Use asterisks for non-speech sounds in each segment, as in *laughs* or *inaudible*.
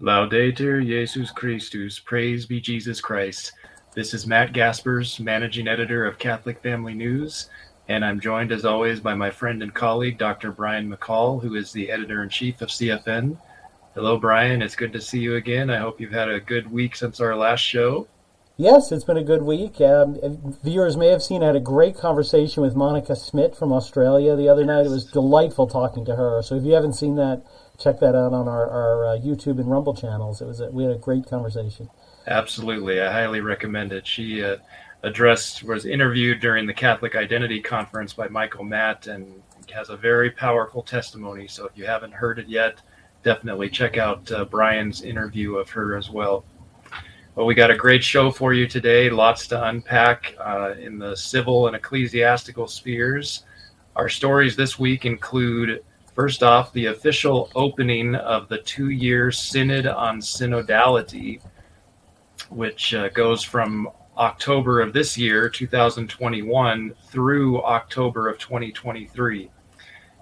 Laudetur Jesus Christus, praise be Jesus Christ. This is Matt Gaspers, managing editor of Catholic Family News, and I'm joined as always by my friend and colleague, Dr. Brian McCall, who is the editor in chief of CFN. Hello, Brian. It's good to see you again. I hope you've had a good week since our last show. Yes, it's been a good week. Um, viewers may have seen I had a great conversation with Monica Smith from Australia the other night. It was delightful talking to her. So if you haven't seen that, check that out on our, our uh, YouTube and Rumble channels. It was a, we had a great conversation. Absolutely, I highly recommend it. She uh, addressed was interviewed during the Catholic Identity Conference by Michael Matt and has a very powerful testimony. So if you haven't heard it yet, definitely check out uh, Brian's interview of her as well. Well, we got a great show for you today. Lots to unpack uh, in the civil and ecclesiastical spheres. Our stories this week include First off, the official opening of the two year Synod on Synodality, which uh, goes from October of this year, 2021, through October of 2023.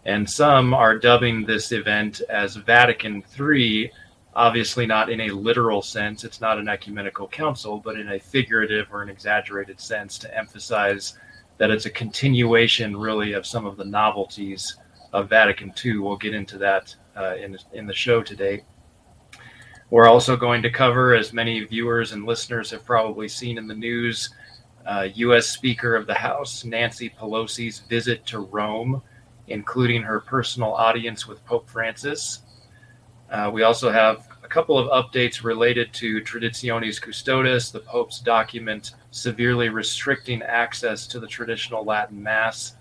And some are dubbing this event as Vatican III, obviously not in a literal sense. It's not an ecumenical council, but in a figurative or an exaggerated sense to emphasize that it's a continuation, really, of some of the novelties of Vatican II. We'll get into that uh, in, in the show today. We're also going to cover, as many viewers and listeners have probably seen in the news, uh, U.S. Speaker of the House Nancy Pelosi's visit to Rome, including her personal audience with Pope Francis. Uh, we also have a couple of updates related to Traditionis Custodes, the Pope's document severely restricting access to the traditional Latin Mass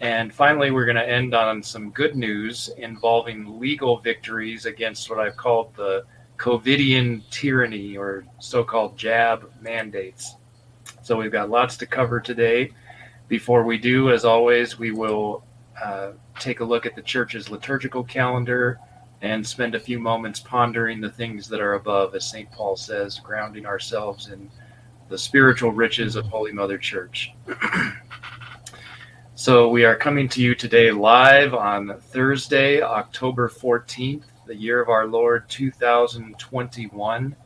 and finally, we're going to end on some good news involving legal victories against what I've called the COVIDian tyranny or so called jab mandates. So we've got lots to cover today. Before we do, as always, we will uh, take a look at the church's liturgical calendar and spend a few moments pondering the things that are above, as St. Paul says, grounding ourselves in the spiritual riches of Holy Mother Church. *clears throat* So we are coming to you today live on Thursday, October 14th, the year of our Lord 2021.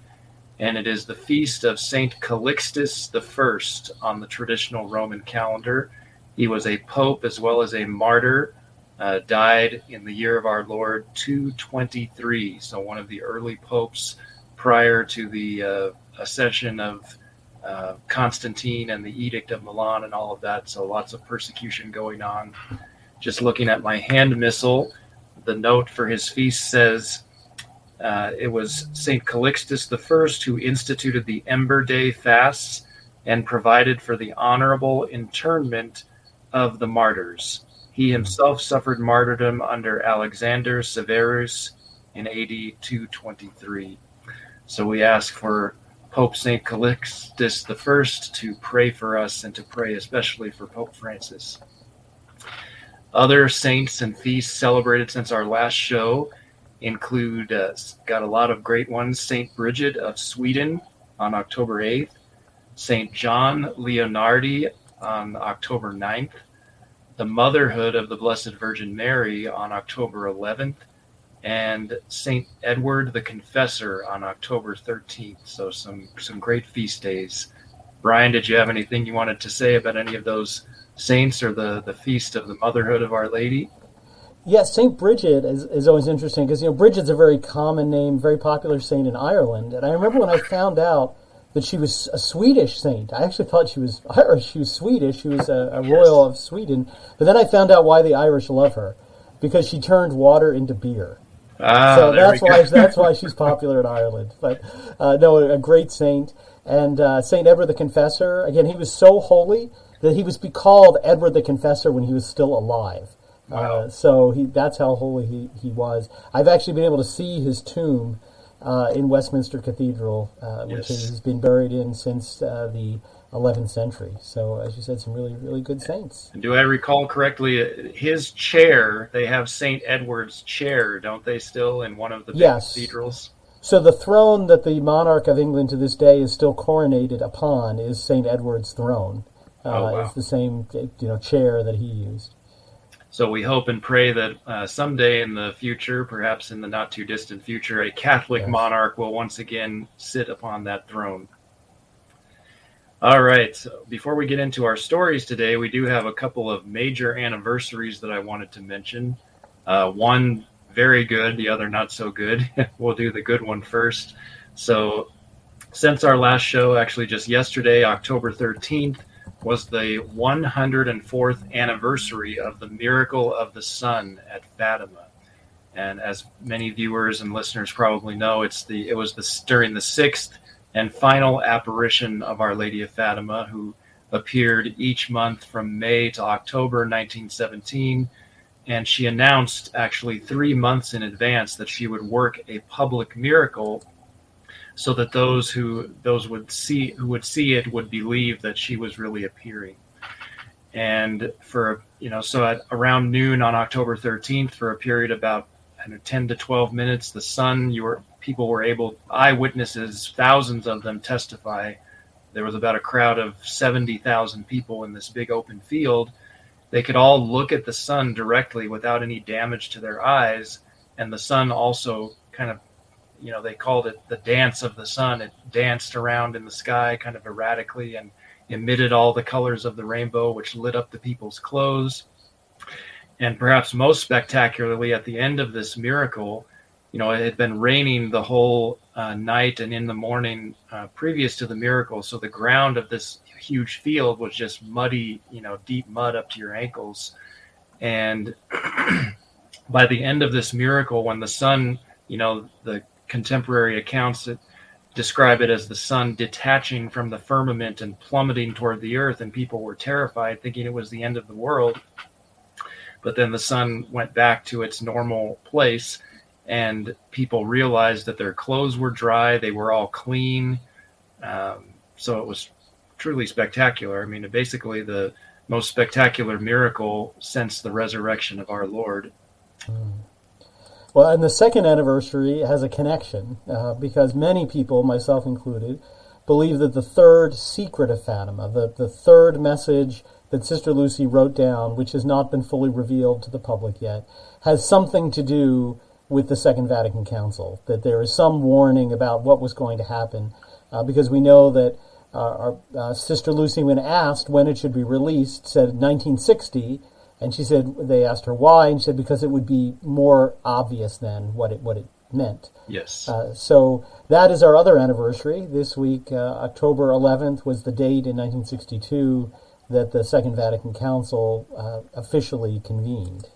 And it is the feast of Saint Calixtus I on the traditional Roman calendar. He was a pope as well as a martyr, uh, died in the year of our Lord 223. So one of the early popes prior to the uh, accession of uh, Constantine and the Edict of Milan and all of that. So lots of persecution going on. Just looking at my hand missal, the note for his feast says uh, it was St. Calixtus I who instituted the Ember Day fasts and provided for the honorable internment of the martyrs. He himself suffered martyrdom under Alexander Severus in AD 223. So we ask for Pope St. Calixtus I to pray for us and to pray especially for Pope Francis. Other saints and feasts celebrated since our last show include, uh, got a lot of great ones, St. Bridget of Sweden on October 8th, St. John Leonardi on October 9th, the Motherhood of the Blessed Virgin Mary on October 11th, and Saint Edward the Confessor on October 13th. So some some great feast days. Brian, did you have anything you wanted to say about any of those saints or the the feast of the Motherhood of Our Lady? Yes, Saint Bridget is, is always interesting because you know Bridget's a very common name, very popular saint in Ireland. And I remember when I found out that she was a Swedish saint. I actually thought she was Irish. She was Swedish. She was a, a royal of Sweden. But then I found out why the Irish love her because she turned water into beer. Ah, so that's why that's why she's popular in Ireland. But uh, no, a great saint and uh, Saint Edward the Confessor. Again, he was so holy that he was called Edward the Confessor when he was still alive. Uh, wow. Uh, so he, that's how holy he, he was. I've actually been able to see his tomb uh, in Westminster Cathedral, uh, which yes. has been buried in since the 11th century. So, as you said, some really, really good saints. And Do I recall correctly? His chair, they have St. Edward's chair, don't they, still in one of the yes. cathedrals? So, the throne that the monarch of England to this day is still coronated upon is St. Edward's throne. Uh, oh, wow. It's the same you know, chair that he used. So we hope and pray that uh, someday in the future, perhaps in the not too distant future, a Catholic yes. monarch will once again sit upon that throne. All right. So before we get into our stories today, we do have a couple of major anniversaries that I wanted to mention. Uh, one very good, the other not so good. *laughs* we'll do the good one first. So, since our last show, actually just yesterday, October 13th, was the 104th anniversary of the miracle of the sun at Fatima. And as many viewers and listeners probably know, it's the it was the during the sixth and final apparition of Our Lady of Fatima, who appeared each month from May to October 1917. And she announced actually three months in advance that she would work a public miracle so that those who those would see who would see it would believe that she was really appearing. And for you know, so at around noon on October 13th, for a period about know, 10 to 12 minutes, the sun, you were people were able eyewitnesses, thousands of them testify. There was about a crowd of 70,000 people in this big open field. They could all look at the sun directly without any damage to their eyes, and the sun also kind of you know they called it the dance of the sun it danced around in the sky kind of erratically and emitted all the colors of the rainbow which lit up the people's clothes and perhaps most spectacularly at the end of this miracle you know it had been raining the whole uh, night and in the morning uh, previous to the miracle so the ground of this huge field was just muddy you know deep mud up to your ankles and *clears throat* by the end of this miracle when the sun you know the contemporary accounts that describe it as the sun detaching from the firmament and plummeting toward the earth, and people were terrified, thinking it was the end of the world. But then the sun went back to its normal place, and people realized that their clothes were dry, they were all clean. Um, so it was truly spectacular. I mean, basically the most spectacular miracle since the resurrection of our Lord. Mm. Well, and the second anniversary has a connection uh, because many people, myself included, believe that the third secret of Fatima, the, the third message that Sister Lucy wrote down, which has not been fully revealed to the public yet, has something to do with the Second Vatican Council. That there is some warning about what was going to happen, uh, because we know that uh, our uh, Sister Lucy, when asked when it should be released, said 1960 and she said they asked her why, and she said because it would be more obvious than what it what it meant. Yes. Uh, so that is our other anniversary this week. Uh, October 11th was the date in 1962 that the Second Vatican Council uh, officially convened.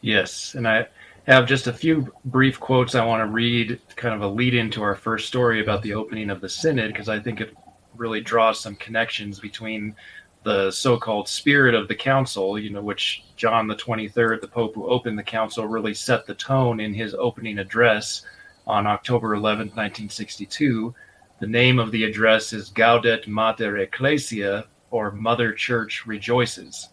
Yes, and I have just a few brief quotes I want to read, kind of a lead into our first story about the opening of the synod, because I think it really draws some connections between the so-called spirit of the council, you know, which John the 23rd, the Pope who opened the council, really set the tone in his opening address on October 11th, 1962. The name of the address is Gaudet Mater Ecclesia, or Mother Church Rejoices.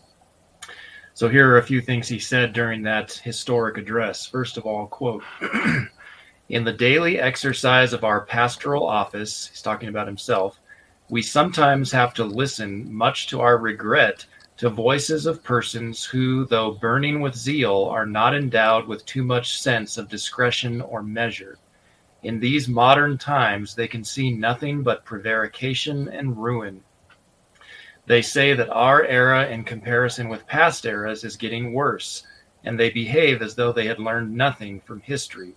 So here are a few things he said during that historic address. First of all, quote, *clears throat* in the daily exercise of our pastoral office, he's talking about himself, we sometimes have to listen, much to our regret, to voices of persons who, though burning with zeal, are not endowed with too much sense of discretion or measure. In these modern times, they can see nothing but prevarication and ruin. They say that our era, in comparison with past eras, is getting worse, and they behave as though they had learned nothing from history.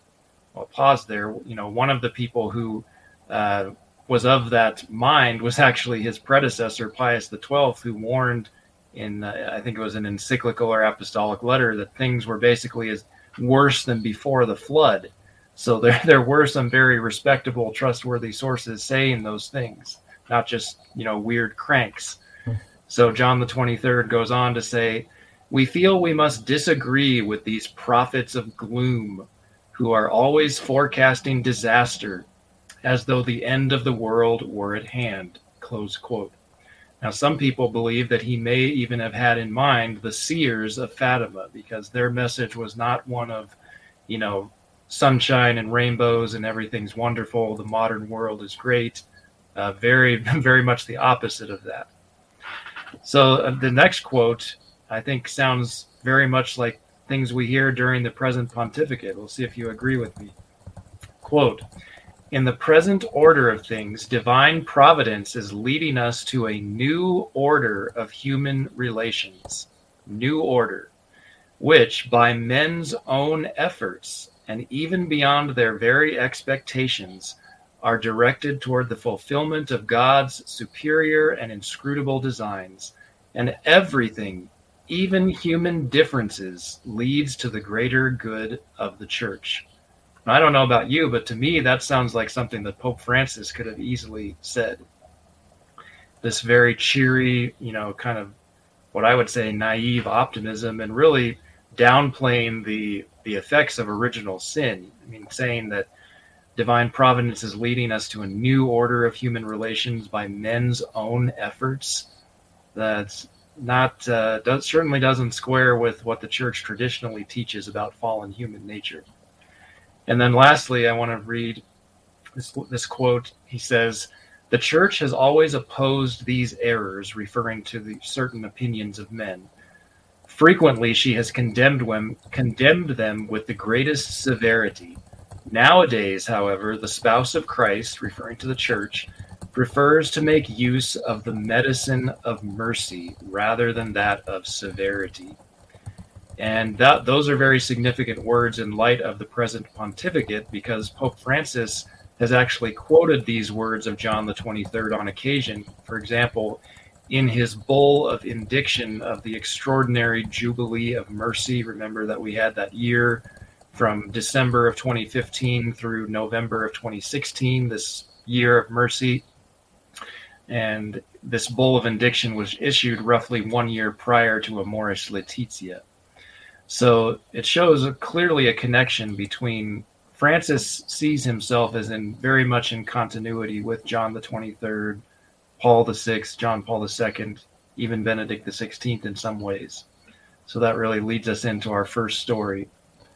I'll pause there. You know, one of the people who uh, was of that mind was *laughs* actually his predecessor Pius XII, who warned in uh, I think it was an encyclical or apostolic letter that things were basically as worse than before the flood. So *laughs* there there were some very respectable, trustworthy sources saying those things, not just you know weird cranks. So John the Twenty Third goes on to say, "We feel we must disagree with these prophets of gloom." Who are always forecasting disaster as though the end of the world were at hand. Close quote. Now, some people believe that he may even have had in mind the seers of Fatima because their message was not one of, you know, sunshine and rainbows and everything's wonderful, the modern world is great. Uh, very, *laughs* very much the opposite of that. So uh, the next quote, I think, sounds very much like things we hear during the present pontificate. We'll see if you agree with me. Quote In the present order of things, divine providence is leading us to a new order of human relations. New order, which by men's own efforts and even beyond their very expectations are directed toward the fulfillment of God's superior and inscrutable designs, and everything, even human differences, leads to the greater good of the church. I don't know about you, but to me, that sounds like something that Pope Francis could have easily said. This very cheery, you know, kind of what I would say naive optimism, and really downplaying the the effects of original sin. I mean, saying that divine providence is leading us to a new order of human relations by men's own efforts. That's not uh, does, certainly doesn't square with what the church traditionally teaches about fallen human nature. And then lastly, I want to read this, this quote. He says, "The church has always opposed these errors, referring to the certain opinions of men." Frequently, she has condemned them, condemned them with the greatest severity, Nowadays, however, the spouse of Christ, referring to the church, prefers to make use of the medicine of mercy rather than that of severity. And that those are very significant words in light of the present pontificate because Pope Francis has actually quoted these words of John the 23rd on occasion. For example, in his bull of indiction of the extraordinary Jubilee of Mercy, remember that we had that year from December of 2015 through November of 2016, this year of mercy. And this bull of indiction was issued roughly one year prior to Amoris Laetitia. So it shows a, clearly a connection between Francis sees himself as in very much in continuity with John the 23rd, Paul the Sixth, John Paul the Second, even Benedict the Sixteenth in some ways. So that really leads us into our first story.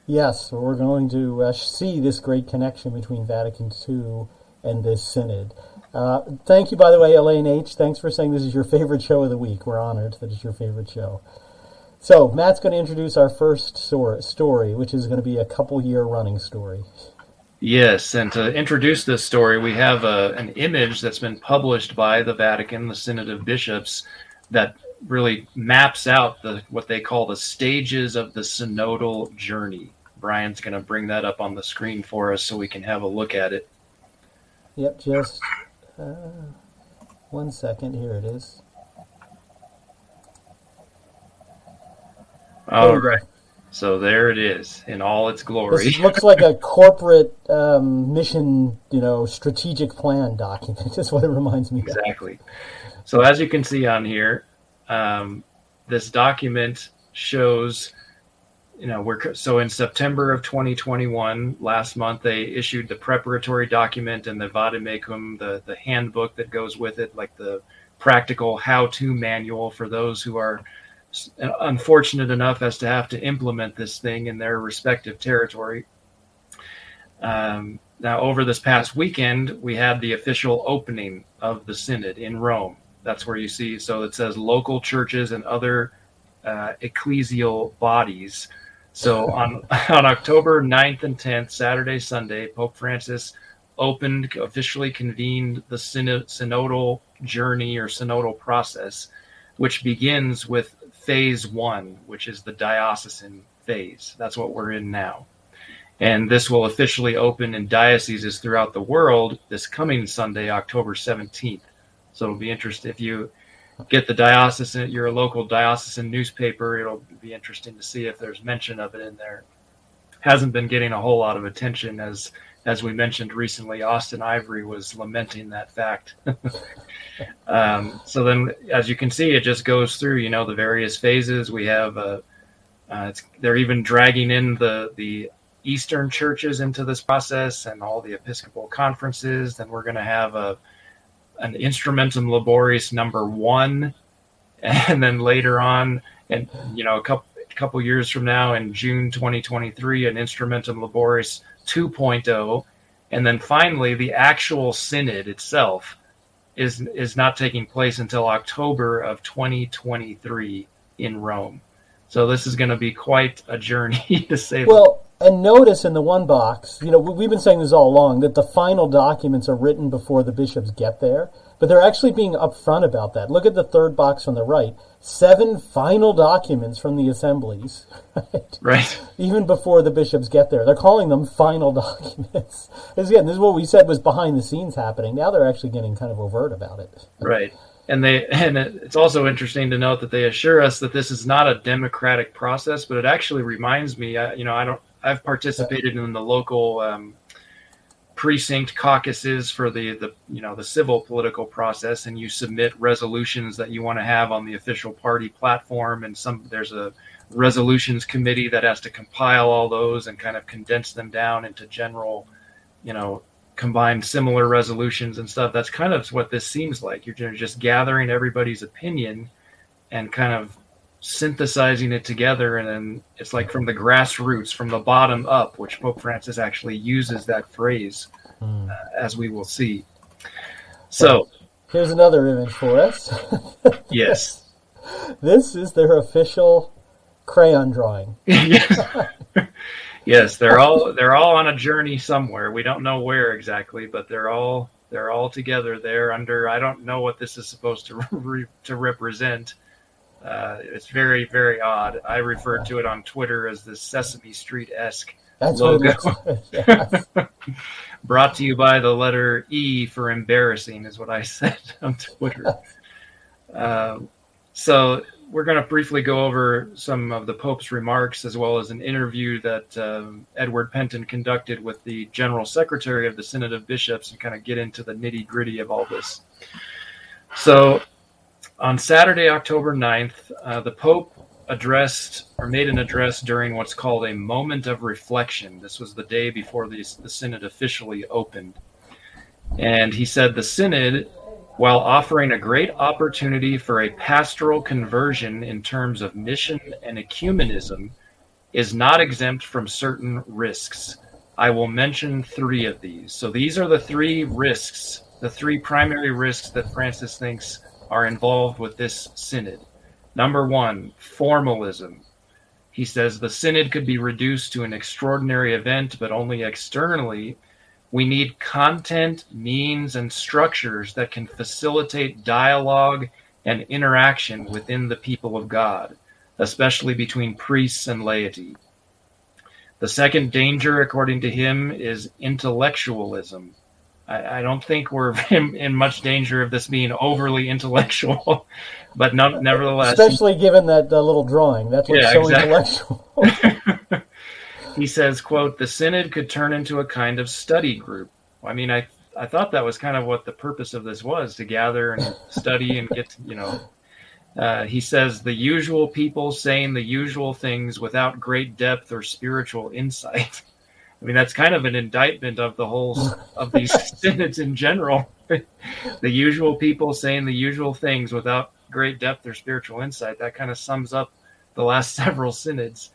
Yes, we're going to uh, see this great connection between Vatican II and this synod. Uh, thank you, by the way, Elaine H. Thanks for saying this is your favorite show of the week. We're honored that it's your favorite show. So, Matt's going to introduce our first story, which is going to be a couple year running story. Yes, and to introduce this story, we have a, an image that's been published by the Vatican, the Synod of Bishops, that really maps out the what they call the stages of the synodal journey. Brian's going to bring that up on the screen for us so we can have a look at it. Yep, just uh, one second. Here it is. All right. So there it is in all its glory. This looks like a *laughs* corporate um, mission, you know, strategic plan document. *laughs* Is what it reminds me. Exactly. Of. So as you can see on here, um, this document shows, you know, we're so in September of 2021, last month they issued the preparatory document and the vademecum, the the handbook that goes with it, like the practical how-to manual for those who are unfortunate enough as to have to implement this thing in their respective territory. Um, now, over this past weekend, we had the official opening of the synod in Rome. That's where you see. So it says local churches and other uh, ecclesial bodies. So on *laughs* on October 9th and 10th, Saturday, Sunday, Pope Francis opened, officially convened the synod, synodal journey or synodal process, which begins with phase one, which is the diocesan phase. That's what we're in now. And this will officially open in dioceses throughout the world this coming Sunday, October 17th. So it'll be interesting if you get the diocesan, your local diocesan newspaper. It'll be interesting to see if there's mention of it in there. Hasn't been getting a whole lot of attention as as we mentioned recently. Austen Ivereigh was lamenting that fact. *laughs* um, so then, as you can see, it just goes through. You know the various phases. We have. Uh, uh, they're even dragging in the the Eastern churches into this process and all the Episcopal conferences. Then we're going to have a an instrumentum laboris number one, and then later on, and you know, a couple a couple years from now, in June 2023, an instrumentum laboris 2.0, and then finally, the actual synod itself is is not taking place until October of 2023 in Rome. So this is going to be quite a journey *laughs* to say. Well, and notice in the one box, you know, we've been saying this all along that the final documents are written before the bishops get there, but they're actually being upfront about that. Look at the third box on the right. Seven final documents from the assemblies, *laughs* right? Right. Even before the bishops get there. They're calling them final *laughs* documents. again, this is what we said was behind the scenes happening. Now they're actually getting kind of overt about it. *laughs* Right and they and it's also interesting to note that they assure us that this is not a democratic process, but it actually reminds me. You know, I don't. I've participated in the local um, precinct caucuses for the the you know the civil political process, and you submit resolutions that you want to have on the official party platform, and some there's a resolutions committee that has to compile all those and kind of condense them down into general, you know, combine similar resolutions and stuff. That's kind of what this seems like. You're just gathering everybody's opinion and kind of synthesizing it together. And then it's like from the grassroots, from the bottom up, which Pope Francis actually uses that phrase, mm. uh, as we will see. So here's another image for us. *laughs* yes. This is their official crayon drawing. *laughs* yes yes, they're all they're all on a journey somewhere. We don't know where exactly, but they're all they're all together there under. I don't know what this is supposed to *laughs* re, to represent. Uh, it's very very odd. I refer to it on Twitter as the Sesame Street esque logo. *laughs* Brought to you by the letter E for embarrassing is what I said *laughs* on Twitter. Uh, so we're going to briefly go over some of the Pope's remarks as well as an interview that uh, Edward Pentin conducted with the General Secretary of the Synod of Bishops and kind of get into the nitty gritty of all this. So, on Saturday, October 9th, uh, the Pope addressed or made an address during what's called a moment of reflection. This was the day before the, the Synod officially opened. And he said the Synod while offering a great opportunity for a pastoral conversion in terms of mission and ecumenism, is not exempt from certain risks. I will mention three of these. So these are the three risks, the three primary risks that Francis thinks are involved with this synod. Number one, formalism. He says the synod could be reduced to an extraordinary event, but only externally we need content, means, and structures that can facilitate dialogue and interaction within the people of God, especially between priests and laity. The second danger, according to him, is intellectualism. I, I don't think we're *laughs* in, in, much danger of this being overly intellectual, *laughs* but no, nevertheless. Especially given that uh, little drawing. That's what's yeah, so exactly. intellectual. *laughs* he says, quote, the synod could turn into a kind of study group. I mean, I I thought that was kind of what the purpose of this was to gather and study and get, you know. Uh, he says the usual people saying the usual things without great depth or spiritual insight. I mean, that's kind of an indictment of the whole of these *laughs* synods in general. *laughs* the usual people saying the usual things without great depth or spiritual insight. That kind of sums up the last *laughs* several synods.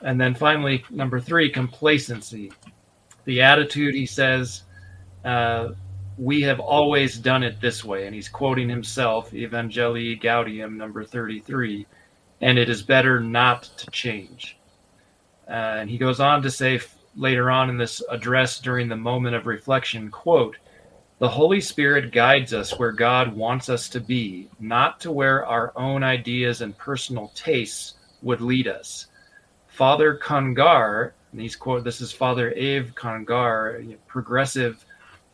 And then finally, number three, complacency. The attitude, he says, uh, we have always done it this way. And he's quoting himself, Evangelii Gaudium, number 33, and it is better not to change. Uh, and he goes on to say later on in this address during the moment of reflection, quote, the Holy Spirit guides us where God wants us to be, not to where our own ideas and personal tastes would lead us. Father Congar, and he's quote, this is Father Yves Congar, progressive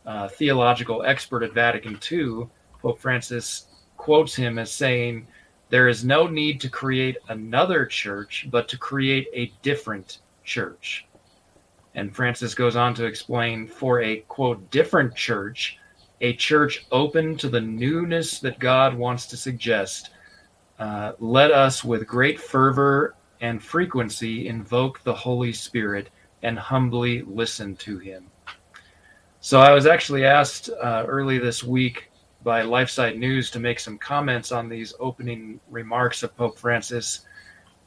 uh, theological expert at Vatican II. Pope Francis quotes him as saying, There is no need to create another church, but to create a different church. And Francis goes on to explain for a quote, different church, a church open to the newness that God wants to suggest. Uh, let us with great fervor and frequency invoke the Holy Spirit and humbly listen to Him. So I was actually asked uh, early this week by LifeSite News to make some comments on these opening remarks of Pope Francis,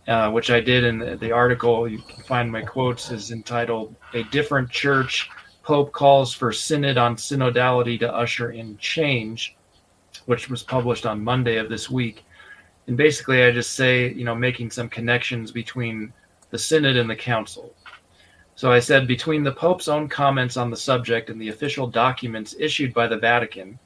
uh, which I did in the, the, article. You can find my quotes is entitled "A Different Church." Pope calls for synod on synodality to usher in change, which was published on Monday of this week. And basically, I just say, you know, making some connections between the synod and the council. So I said, between the Pope's own comments on the subject and the official documents issued by the Vatican,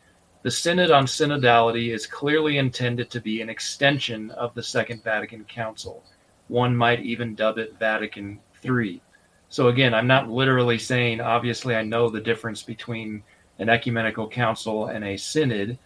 the Synod on Synodality is clearly intended to be an extension of the Second Vatican Council. One might even dub it Vatican III. So again, I'm not literally saying, obviously, I know the difference between an ecumenical council and a synod,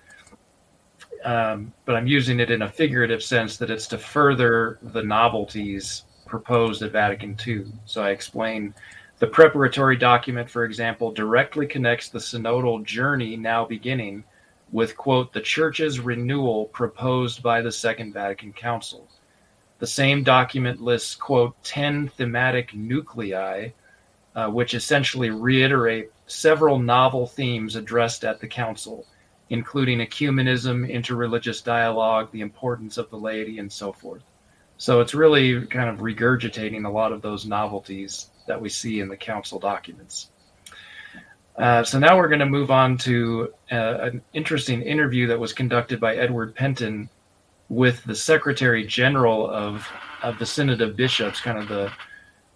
um, but I'm using it in a figurative sense that it's to further the novelties proposed at Vatican II. So I explain the preparatory document, for example, directly connects the synodal journey now beginning with, quote, the church's renewal proposed by the Second Vatican Council. The same document lists, quote, 10 thematic nuclei, uh, which essentially reiterate several novel themes addressed at the Council, including ecumenism, interreligious dialogue, the importance of the laity, and so forth. So it's really kind of regurgitating a lot of those novelties that we see in the Council documents. Uh, so now we're going to move on to uh, an interesting interview that was conducted by Edward Pentin with the Secretary General of of the Synod of Bishops, kind of the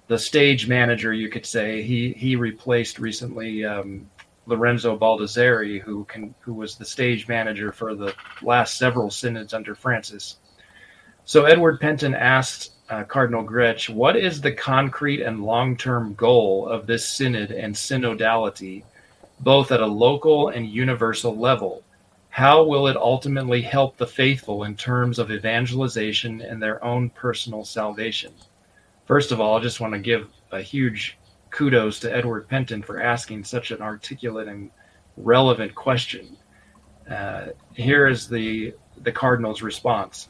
the stage manager, you could say. He he replaced recently um, Lorenzo Baldisseri, who can who was the stage manager for the last several synods under Francis. So Edward Pentin asked uh, Cardinal Grech, what is the concrete and long term goal of this synod and synodality, both at a local and universal level? How will it ultimately help the faithful in terms of evangelization and their own personal salvation? First of all, I just want to give a huge kudos to Edward Pentin for asking such an articulate and relevant question. Uh, here is the the cardinal's response.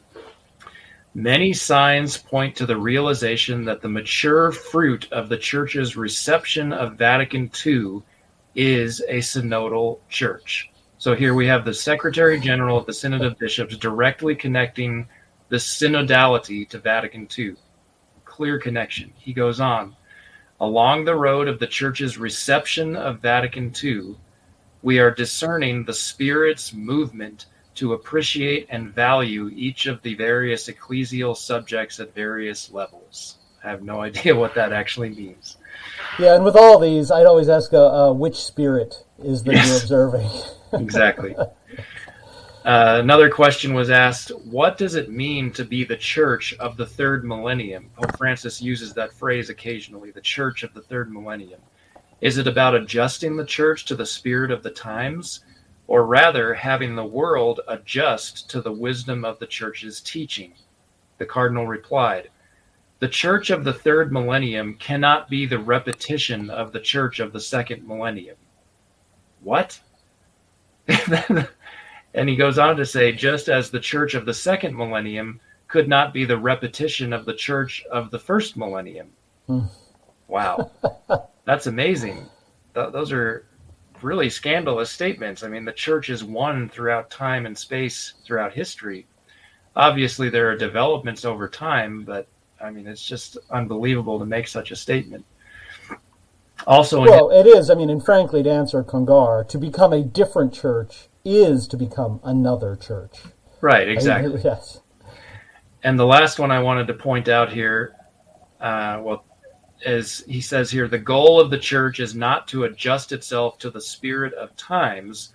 Many signs point to the realization that the mature fruit of the Church's reception of Vatican II is a synodal church. So here we have the Secretary General of the Synod of Bishops directly connecting the synodality to Vatican II. Clear connection. He goes on Along the road of the Church's reception of Vatican II, we are discerning the Spirit's movement to appreciate and value each of the various ecclesial subjects at various levels. I have no *laughs* idea what that actually means. Yeah, and with all these, I'd always ask uh, uh, which spirit is that yes. you're observing. *laughs* *laughs* exactly. Uh, another question was asked What does it mean to be the church of the third millennium? Pope Francis uses that phrase occasionally the church of the third millennium. Is it about adjusting the church to the spirit of the times? Or rather having the world adjust to the wisdom of the church's teaching. The cardinal replied, The church of the third millennium cannot be the repetition of the church of the second millennium. What? *laughs* and he goes on to say, just as the church of the second millennium could not be the repetition of the church of the first millennium. Hmm. wow. *laughs* That's amazing. Th- those are really scandalous statements. I mean, the church is one throughout time and space throughout history. Obviously, there are developments over time, but I mean, it's just unbelievable to make such a statement. Also, well, it is. I mean, and frankly, to answer Congar, to become a different church is to become another church. Right. Exactly. I *laughs* yes. And the last one I wanted to point out here, uh, well, as he says here, the goal of the church is not to adjust itself to the spirit of times,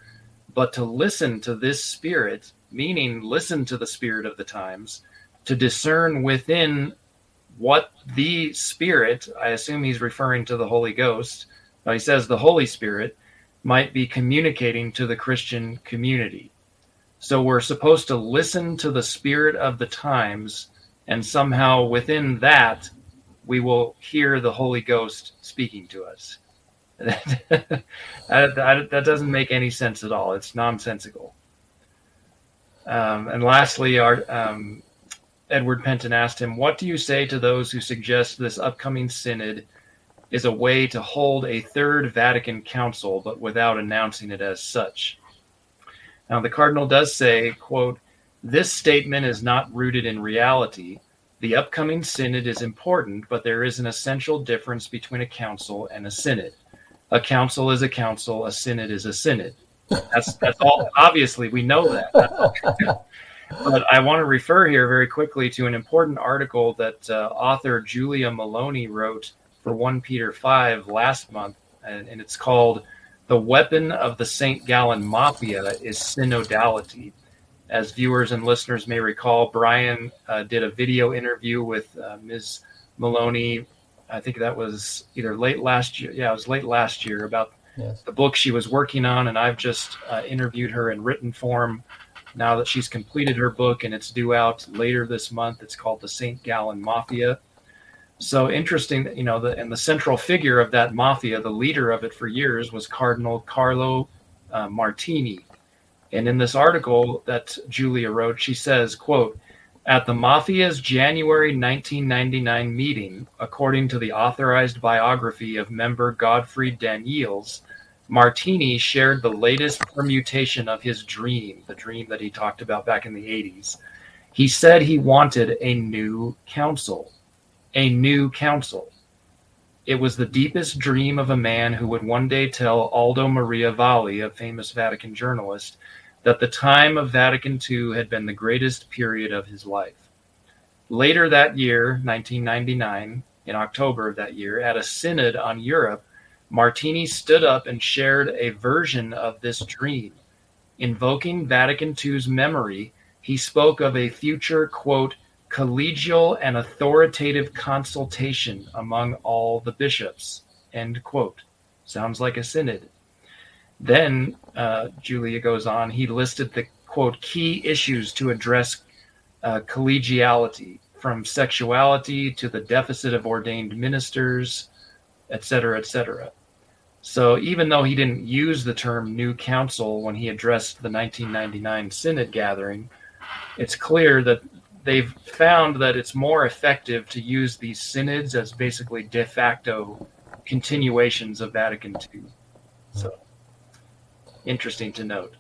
but to listen to this spirit, meaning listen to the spirit of the times, to discern within what the spirit, I assume he's referring to the Holy Ghost, he says the Holy Spirit might be communicating to the Christian community. So we're supposed to listen to the spirit of the times, and somehow within that, we will hear the Holy Ghost speaking to us. *laughs* that, that, that, doesn't make any sense at all. It's nonsensical. Um, and lastly, our, um, Edward Pentin asked him, What do you say to those who suggest this upcoming synod is a way to hold a third Vatican council, but without announcing it as such? Now, the Cardinal does say, quote, This statement is not rooted in reality the upcoming synod is important, but there is an essential difference between a council and a synod. A council is a council, a synod is a synod. That's that's all obviously we know that. *laughs* but I want to refer here very quickly to an important article that uh, author Julia Meloni wrote for 1 Peter 5 last month, and, and it's called The Weapon of the St. Gallen Mafia is Synodality. As viewers and listeners may recall, Brian uh, did a video interview with uh, Ms. Meloni. I think that was either late last year. Yeah, it was late last year about yes. the book she was working on, and I've just uh, interviewed her in written form now that she's completed her book and it's due out later this month. It's called The St. Gallen Mafia. So interesting, you know, the, and the central figure of that mafia, the leader of it for years, was Cardinal Carlo uh, Martini. And in this article that Julia wrote, she says, quote, at the Mafia's January 1999 meeting, according to the authorized biography of member Godfried Danneels, Martini shared the latest permutation of his dream, the dream that he talked about back in the 80s. He said he wanted a new council. A new council. It was the deepest dream of a man who would one day tell Aldo Maria Valli, a famous Vatican journalist, that the time of Vatican II had been the greatest period of his life. Later that year, 1999, in October of that year, at a synod on Europe, Martini stood up and shared a version of this dream. Invoking Vatican II's memory, he spoke of a future, quote, collegial and authoritative consultation among all the bishops, end quote. Sounds like a synod. Then, uh, Julia goes on, he listed the, quote, key issues to address uh, collegiality, from sexuality to the deficit of ordained ministers, et cetera, et cetera. So even though he didn't use the term new council when he addressed the 1999 synod gathering, it's clear that they've found that it's more effective to use these synods as basically de facto continuations of Vatican II. So interesting to note.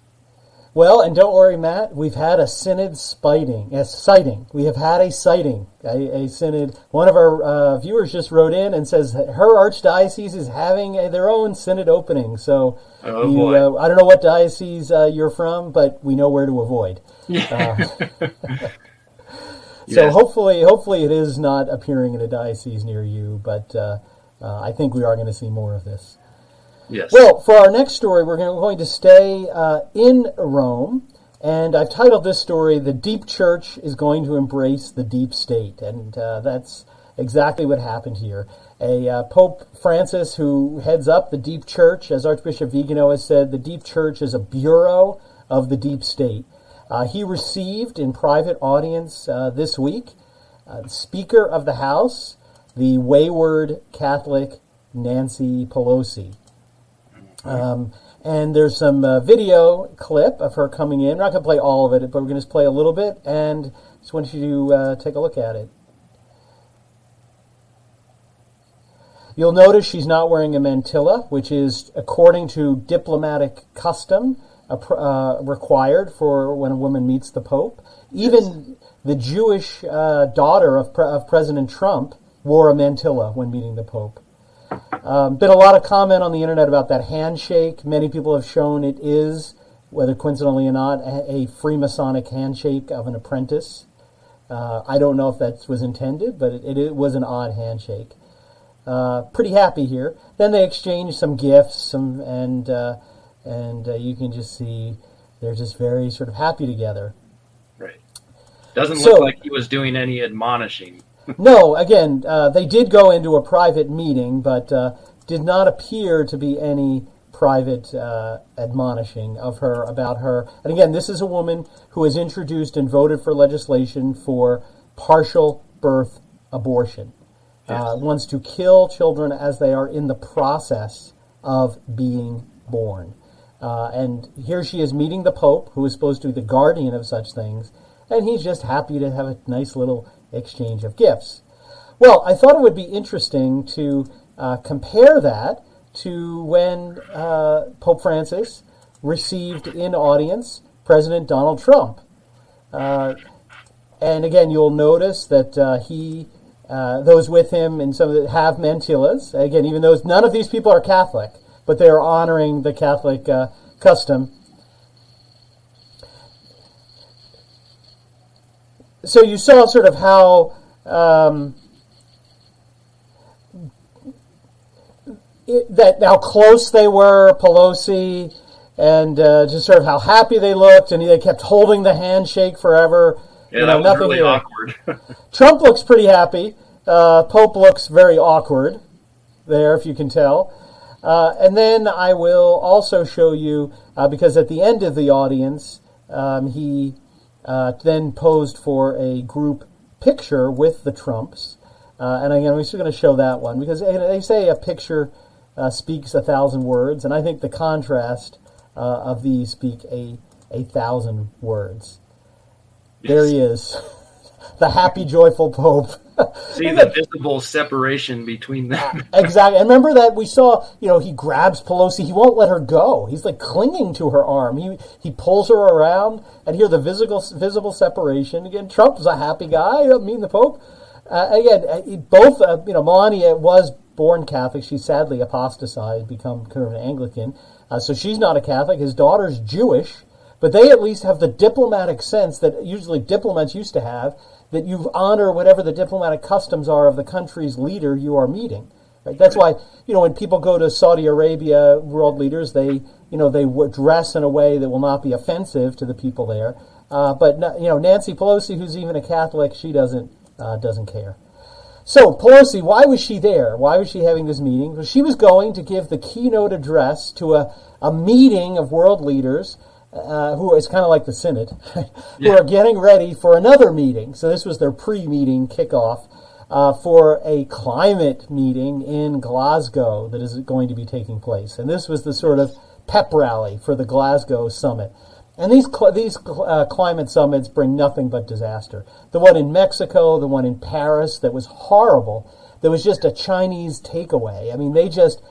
Well, and don't worry, Matt. We've had a synod spiting, a sighting. We have had a sighting, a, a synod. One of our uh, viewers just wrote in and says her archdiocese is having a, their own synod opening. So, oh, you, uh, I don't know what diocese uh, you're from, but we know where to avoid. Yeah. *laughs* Uh, *laughs* so yes. hopefully, hopefully it is not appearing in a diocese near you. But uh, uh, I think we are going to see more of this. Yes. Well, for our next story, we're going to stay uh, in Rome. And I've titled this story, The Deep Church is Going to Embrace the Deep State. And uh, that's exactly what happened here. A uh, Pope Francis, who heads up the Deep Church, as Archbishop Vigano has said, the Deep Church is a bureau of the Deep State. Uh, he received in private audience uh, this week uh, Speaker of the House, the wayward Catholic Nancy Pelosi. Um, and there's some uh, video clip of her coming in. We're not going to play all of it, but we're going to play a little bit, and just want you to uh, take a look at it. You'll notice she's not wearing a mantilla, which is, according to diplomatic custom, uh, required for when a woman meets the Pope. Even the Jewish uh, daughter of, Pre- of President Trump wore a mantilla when meeting the Pope. Um, been a lot of comment on the internet about that handshake. Many people have shown it is, whether coincidentally or not, a, a Freemasonic handshake of an apprentice. Uh, I don't know if that was intended, but it, it was an odd handshake. Uh, pretty happy here. Then they exchange some gifts, some and uh, and uh, you can just see they're just very sort of happy together. Right. Doesn't so, look like he was doing any admonishing no, again, uh, they did go into a private meeting, but uh, did not appear to be any private uh, admonishing of her about her. And again, this is a woman who has introduced and voted for legislation for partial birth abortion. Uh, yes. wants to kill children as they are in the process of being born. Uh, and here she is meeting the Pope, who is supposed to be the guardian of such things, and he's just happy to have a nice little exchange of gifts. Well, I thought it would be interesting to uh, compare that to when uh, Pope Francis received in audience President Donald Trump. Uh, and again, you'll notice that uh, he, uh, those with him, and some of the, have mantillas. Again, even though none of these people are Catholic, but they are honoring the Catholic uh, custom so you saw sort of how um, it, that how close they were, Pelosi, and uh, just sort of how happy they looked, and they kept holding the handshake forever. Yeah, you know, that was really here. awkward. *laughs* Trump looks pretty happy. Uh, Pope looks very awkward there, if you can tell. Uh, and then I will also show you, uh, because at the end of the audience, um, he uh, then posed for a group picture with the Trumps. Uh, and again, we're still going to show that one because they say a picture uh, speaks a thousand words, and I think the contrast uh, of these speak a, a thousand words. Yes. There he is, *laughs* the happy, joyful Pope. *laughs* See the visible separation between them. *laughs* exactly. And remember that we saw, you know, he grabs Pelosi. He won't let her go. He's like clinging to her arm. He he pulls her around, and here the visible visible separation. Again, Trump's a happy guy. I mean, the Pope. Uh, again, uh, both, uh, you know, Melania was born Catholic. She sadly apostatized, become kind of an Anglican. Uh, so she's not a Catholic. His daughter's Jewish, but they at least have the diplomatic sense that usually diplomats used to have that you honor whatever the diplomatic customs are of the country's leader you are meeting. Right? That's why you know when people go to Saudi Arabia, world leaders, they you know they dress in a way that will not be offensive to the people there. Uh, but you know Nancy Pelosi, who's even a Catholic, she doesn't uh, doesn't care. So Pelosi, why was she there? Why was she having this meeting? Well, she was going to give the keynote address to a, a meeting of world leaders uh, who is kind of like the Senate, *laughs* who yeah. are getting ready for another meeting. So this was their pre-meeting kickoff uh, for a climate meeting in Glasgow that is going to be taking place. And this was the sort of pep rally for the Glasgow summit. And these cl- these uh, climate summits bring nothing but disaster. The one in Mexico, the one in Paris, that was horrible. There was just a Chinese takeaway. I mean, they just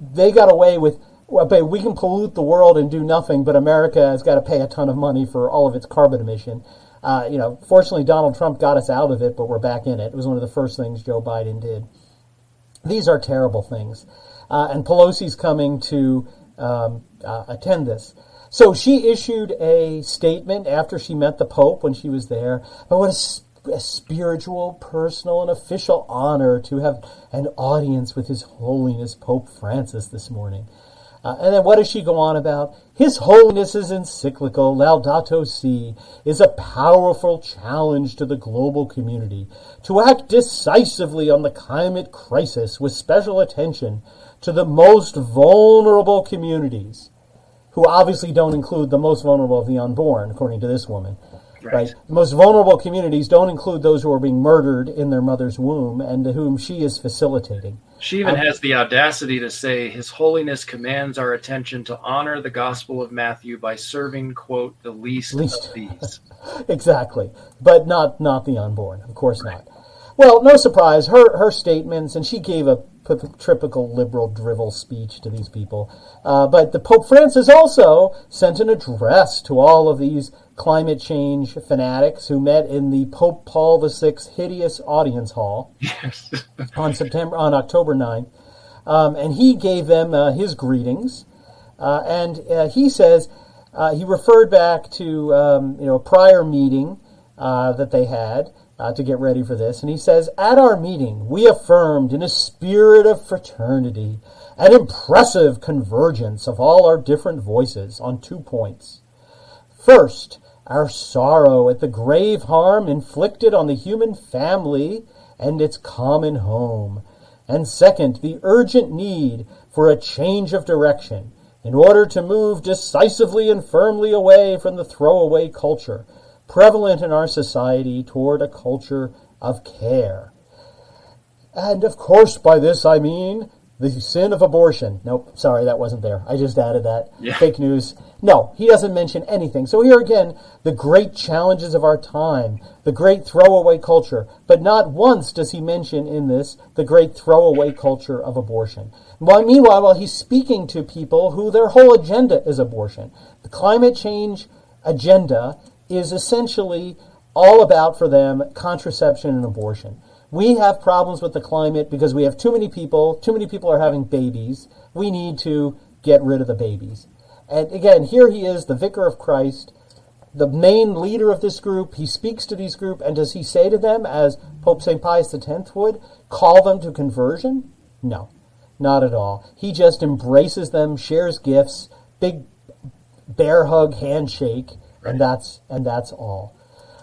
they got away with well, we can pollute the world and do nothing, but America has got to pay a ton of money for all of its carbon emission. Uh, you know, fortunately, Donald Trump got us out of it, but we're back in it. It was one of the first things Joe Biden did. These are terrible things, uh, and Pelosi's coming to um, uh, attend this. So she issued a statement after she met the Pope when she was there. But what a, a spiritual, personal, and official honor to have an audience with His Holiness Pope Francis this morning. Uh, and then what does she go on about? His Holiness's encyclical, Laudato Si, is a powerful challenge to the global community to act decisively on the climate crisis with special attention to the most vulnerable communities who obviously don't include the most vulnerable of the unborn, according to this woman. Right. right. The most vulnerable communities don't include those who are being murdered in their mother's womb and to whom she is facilitating. She even has the audacity to say, His Holiness commands our attention to honor the Gospel of Matthew by serving, quote, the least, least. of these. *laughs* exactly. But not not the unborn. Of course right. not. Well, no surprise. Her her statements, and she gave a typical liberal drivel speech to these people. Uh, but the Pope Francis also sent an address to all of these climate change fanatics who met in the Pope Paul VI hideous audience hall yes. *laughs* on September on October 9th. Um, and he gave them uh, his greetings. Uh, and uh, he says uh, he referred back to um, you know a prior meeting uh, that they had uh, to get ready for this. And he says, At our meeting, we affirmed in a spirit of fraternity an impressive convergence of all our different voices on two points. First, our sorrow at the grave harm inflicted on the human family and its common home. And second, the urgent need for a change of direction in order to move decisively and firmly away from the throwaway culture prevalent in our society toward a culture of care. And of course, by this I mean the sin of abortion. Nope, sorry, that wasn't there. I just added that. Yeah. Fake news. No, he doesn't mention anything. So here again, the great challenges of our time, the great throwaway culture. But not once does he mention in this the great throwaway culture of abortion. While meanwhile, while he's speaking to people who their whole agenda is abortion, the climate change agenda is essentially all about for them contraception and abortion. We have problems with the climate because we have too many people, too many people are having babies. We need to get rid of the babies. And again, here he is, the vicar of Christ, the main leader of this group. He speaks to these group, and does he say to them, as Pope St. Pius X would, call them to conversion? No, not at all. He just embraces them, shares gifts, big bear hug, handshake, right. and that's and that's all.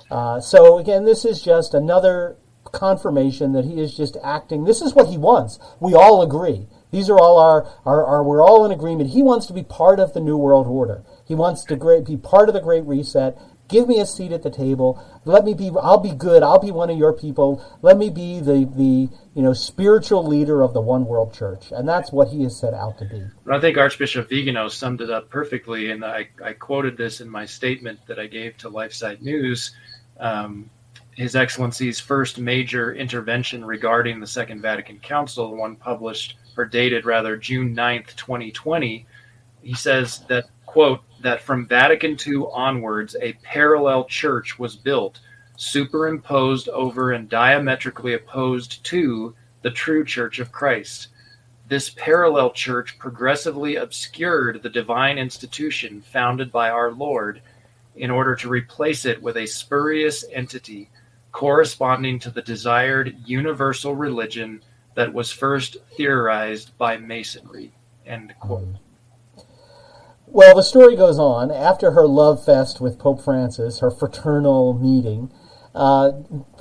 Uh, so again, this is just another confirmation that he is just acting. This is what he wants. We all agree. These are all our, our, our we're all in agreement. He wants to be part of the New World Order. He wants to great, be part of the Great Reset. Give me a seat at the table. Let me be. I'll be good. I'll be one of your people. Let me be the the you know spiritual leader of the One World Church, and that's what he has set out to be. I think Archbishop Vigano summed it up perfectly, and I, I quoted this in my statement that I gave to LifeSite News. Um, his Excellency's first major intervention regarding the Second Vatican Council, the one published or dated rather June 9th, 2020, he says that, quote, that from Vatican II onwards, a parallel church was built, superimposed over and diametrically opposed to the true Church of Christ. This parallel church progressively obscured the divine institution founded by our Lord in order to replace it with a spurious entity corresponding to the desired universal religion that was first theorized by Masonry. End quote. Well, the story goes on. After her love fest with Pope Francis, her fraternal meeting, uh,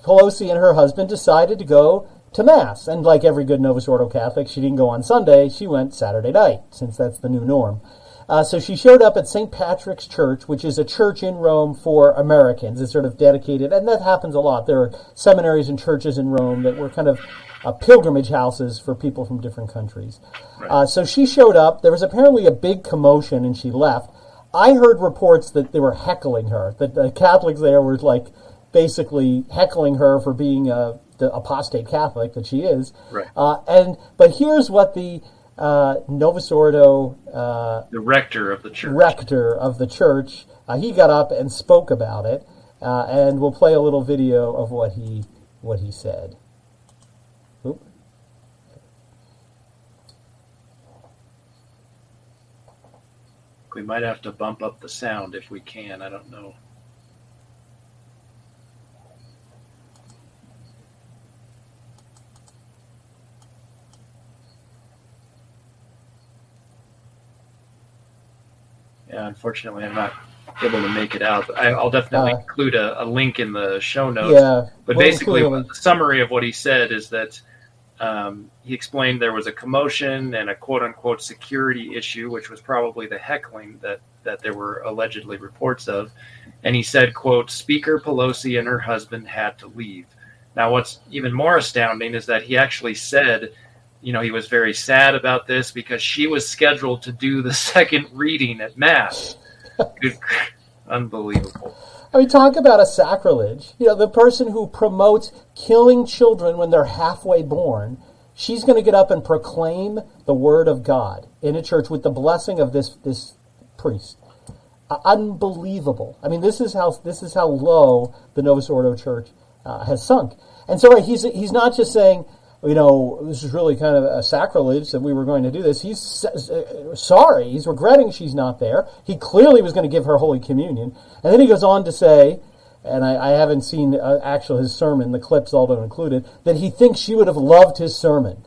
Pelosi and her husband decided to go to Mass. And like every good Novus Ordo Catholic, she didn't go on Sunday, she went Saturday night, since that's the new norm. Uh, so she showed up at St. Patrick's Church, which is a church in Rome for Americans. It's sort of dedicated, and that happens a lot. There are seminaries and churches in Rome that were kind of uh, pilgrimage houses for people from different countries. Right. Uh, so she showed up. There was apparently a big commotion, and she left. I heard reports that they were heckling her, that the Catholics there were like basically heckling her for being a, the apostate Catholic that she is. Right. Uh, and but here's what the uh, Novus Ordo, uh, the rector of the church, rector of the church, uh, he got up and spoke about it, uh, and we'll play a little video of what he what he said. We might have to bump up the sound if we can. I don't know. Yeah, unfortunately, I'm not able to make it out. But I, will definitely uh, include a, a, link in the show notes. Yeah, but we'll basically, the summary of what he said is that um, he explained there was a commotion and a quote unquote security issue, which was probably the heckling that that there were allegedly reports of. And he said, "quote Speaker Pelosi and her husband had to leave." Now, what's even more astounding is that he actually said you know, he was very sad about this because she was scheduled to do the *laughs* second reading at Mass. Unbelievable. I mean, talk about a sacrilege. You know, the person who promotes killing children when they're halfway born, she's going to get up and proclaim the word of God in a church with the blessing of this this priest. Uh, unbelievable. I mean, this is how this is how low the Novus Ordo Church uh, has sunk. And so, right, he's he's not just saying you know, this is really kind of a sacrilege that we were going to do this. He's uh, sorry. He's regretting she's not there. He clearly was going to give her Holy Communion. And then he goes on to say, and I, I haven't seen uh, actual his sermon, the clips although included, that he thinks she would have loved his sermon.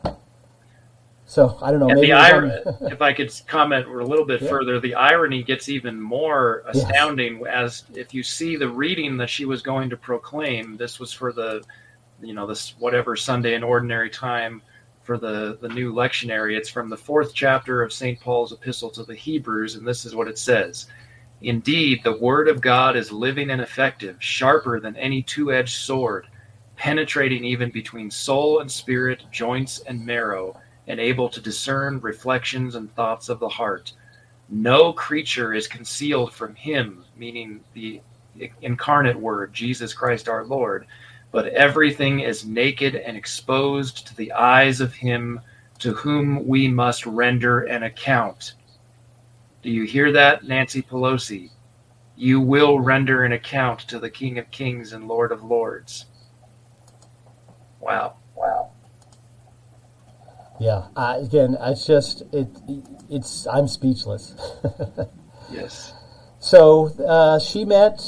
So I don't know. maybe *laughs* if I could comment a little bit yeah. further, the irony gets even more astounding yes. as if you see the reading that she was going to proclaim. This was for the you know this whatever Sunday in ordinary time for the the new lectionary. It's from the fourth chapter of St. Paul's epistle to the Hebrews, and this is what it says. Indeed, the word of God is living and effective, sharper than any two edged sword, penetrating even between soul and spirit, joints and marrow, and able to discern reflections and thoughts of the heart. No creature is concealed from him, meaning the incarnate word, Jesus Christ our Lord but everything is naked and exposed to the eyes of him to whom we must render an account. Do you hear that, Nancy Pelosi? You will render an account to the King of Kings and Lord of Lords. Wow. Wow. Yeah. Uh, again, it's just it. It's I'm speechless. *laughs* yes. So uh, she met,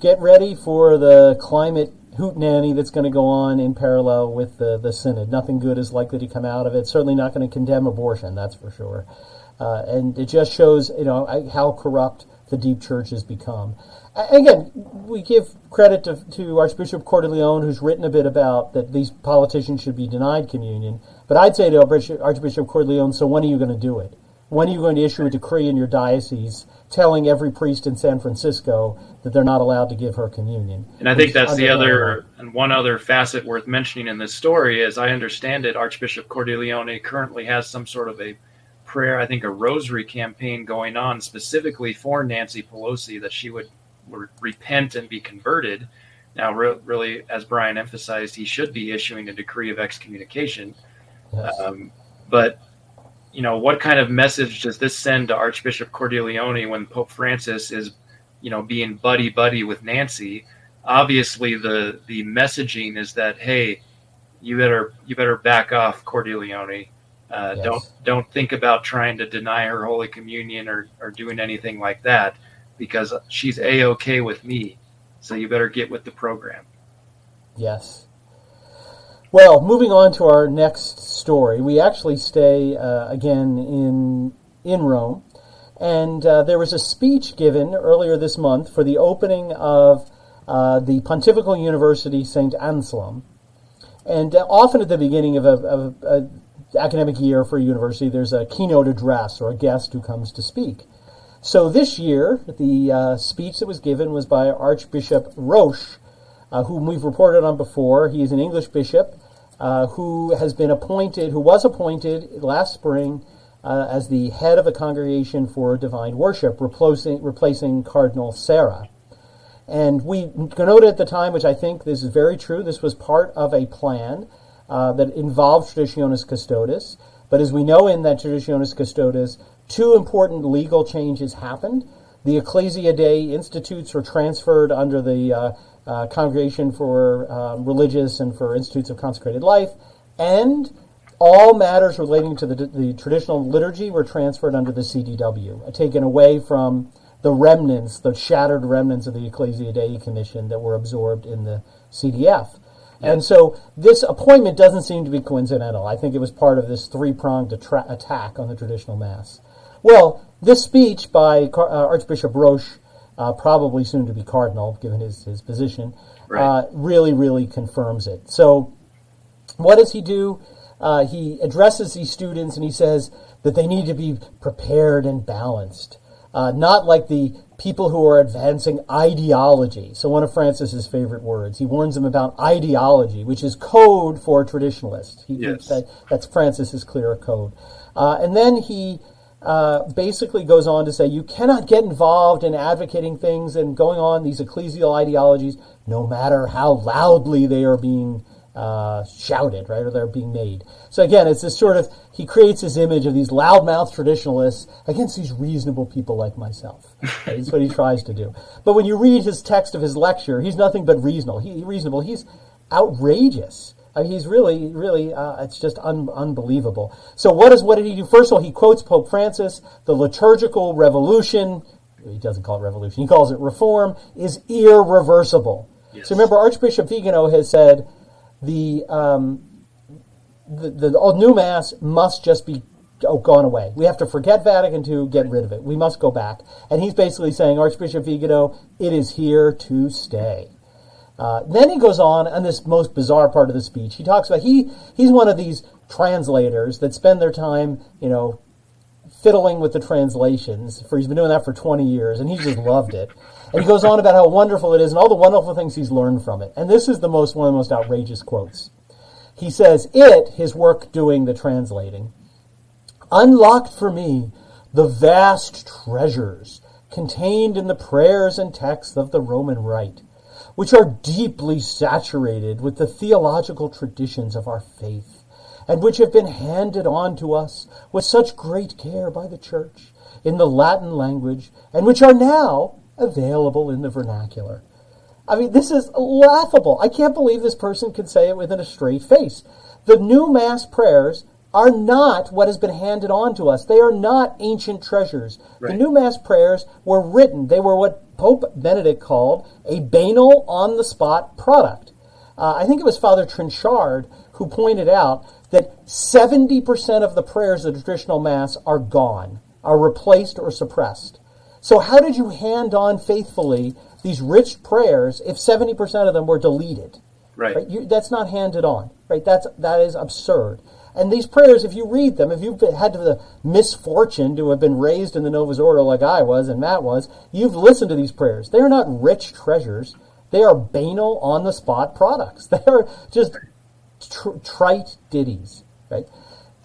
get ready for the climate hootenanny that's going to go on in parallel with the, the synod. Nothing good is likely to come out of it. Certainly not going to condemn abortion, that's for sure. Uh, and it just shows, you know, how corrupt the deep church has become. Again, we give credit to, to Archbishop Cordileone, who's written a bit about that these politicians should be denied communion. But I'd say to Archbishop de so when are you going to do it? When are you going to issue a decree in your diocese telling every priest in San Francisco that they're not allowed to give her communion? And I think that's the other and one other facet worth mentioning in this story. As I understand it, Archbishop Leon currently has some sort of a prayer, I think a rosary campaign going on specifically for Nancy Pelosi that she would repent and be converted. Now, re- really, as Brian emphasized, he should be issuing a decree of excommunication. Yes. Um, but you know, what kind of message does this send to Archbishop Leon when Pope Francis is, you know, being buddy buddy with Nancy? Obviously, the the messaging is that hey, you better you better back off Leon. Uh, yes. Don't don't think about trying to deny her Holy Communion or, or doing anything like that because she's a okay with me. So you better get with the program. Yes. Well, moving on to our next story, we actually stay uh, again in in Rome, and uh, there was a speech given earlier this month for the opening of uh, the Pontifical University Saint Anselm. And uh, often at the beginning of a, academic year for a university, there's a keynote address or a guest who comes to speak. So this year, the uh, speech that was given was by Archbishop Roche, uh, whom we've reported on before. He is an English bishop uh, who has been appointed, who was appointed last spring uh, as the head of a congregation for divine worship, replacing, replacing Cardinal Sarah. And we noted at the time, which I think this is very true, this was part of a plan uh, that involved Traditionis Custodes. But as we know in that Traditionis Custodes, two important legal changes happened. The Ecclesia Dei Institutes were transferred under the uh, Congregation for uh, Religious and for Institutes of Consecrated Life, and all matters relating to the, the traditional liturgy were transferred under the CDW, uh, taken away from the remnants, the shattered remnants of the Ecclesia Dei Commission that were absorbed in the CDF. And so this appointment doesn't seem to be coincidental. I think it was part of this three pronged attack on the traditional Mass. Well, this speech by uh, Archbishop Roche, uh, probably soon to be cardinal, given his, his position, right. uh, really, really confirms it. So, what does he do? Uh, he addresses these students and he says that they need to be prepared and balanced. Uh, not like the people who are advancing ideology. So, one of Francis's favorite words. He warns them about ideology, which is code for traditionalists. He, yes. that, that's Francis's clear code. Uh, and then he uh, basically goes on to say you cannot get involved in advocating things and going on these ecclesial ideologies, no matter how loudly they are being uh, shouted, right, or they're being made. So again, it's this sort of he creates this image of these loudmouth traditionalists against these reasonable people like myself. *laughs* Right? That's what he tries to do. But when you read his text of his lecture, he's nothing but reasonable. He, reasonable. He's outrageous. I mean, he's really, really, uh, it's just un- unbelievable. So what is what did he do? First of all, he quotes Pope Francis, the liturgical revolution. He doesn't call it revolution. He calls it reform. Is irreversible. Yes. So remember, Archbishop Vigano has said the um, the, the old new mass must just be oh, gone away. We have to forget Vatican II, get rid of it. We must go back. And he's basically saying, Archbishop Vigano, it is here to stay. Uh, then he goes on on this most bizarre part of the speech. He talks about he he's one of these translators that spend their time, you know, fiddling with the translations. For he's been doing that for 20 years, and he just loved it. And he goes on about how wonderful it is and all the wonderful things he's learned from it. And this is the most one of the most outrageous quotes. He says, "It, his work doing the translating, unlocked for me the vast treasures contained in the prayers and texts of the Roman Rite." Which are deeply saturated with the theological traditions of our faith, and which have been handed on to us with such great care by the Church in the Latin language, and which are now available in the vernacular. I mean, this is laughable. I can't believe this person could say it with a straight face. The new Mass prayers are not what has been handed on to us. They are not ancient treasures. Right. The new Mass prayers were written. They were what Pope Benedict called a banal, on the spot product. Uh, I think it was Father Trinchard who pointed out that 70% of the prayers of the traditional Mass are gone, are replaced or suppressed. So, how did you hand on faithfully these rich prayers if 70% of them were deleted? Right. right? You, that's not handed on. Right. That's that is absurd. And these prayers, if you read them, if you've had the misfortune to have been raised in the Novus Ordo like I was and Matt was, you've listened to these prayers. They are not rich treasures. They are banal, on the spot products. *laughs* They are just tr- trite ditties, right?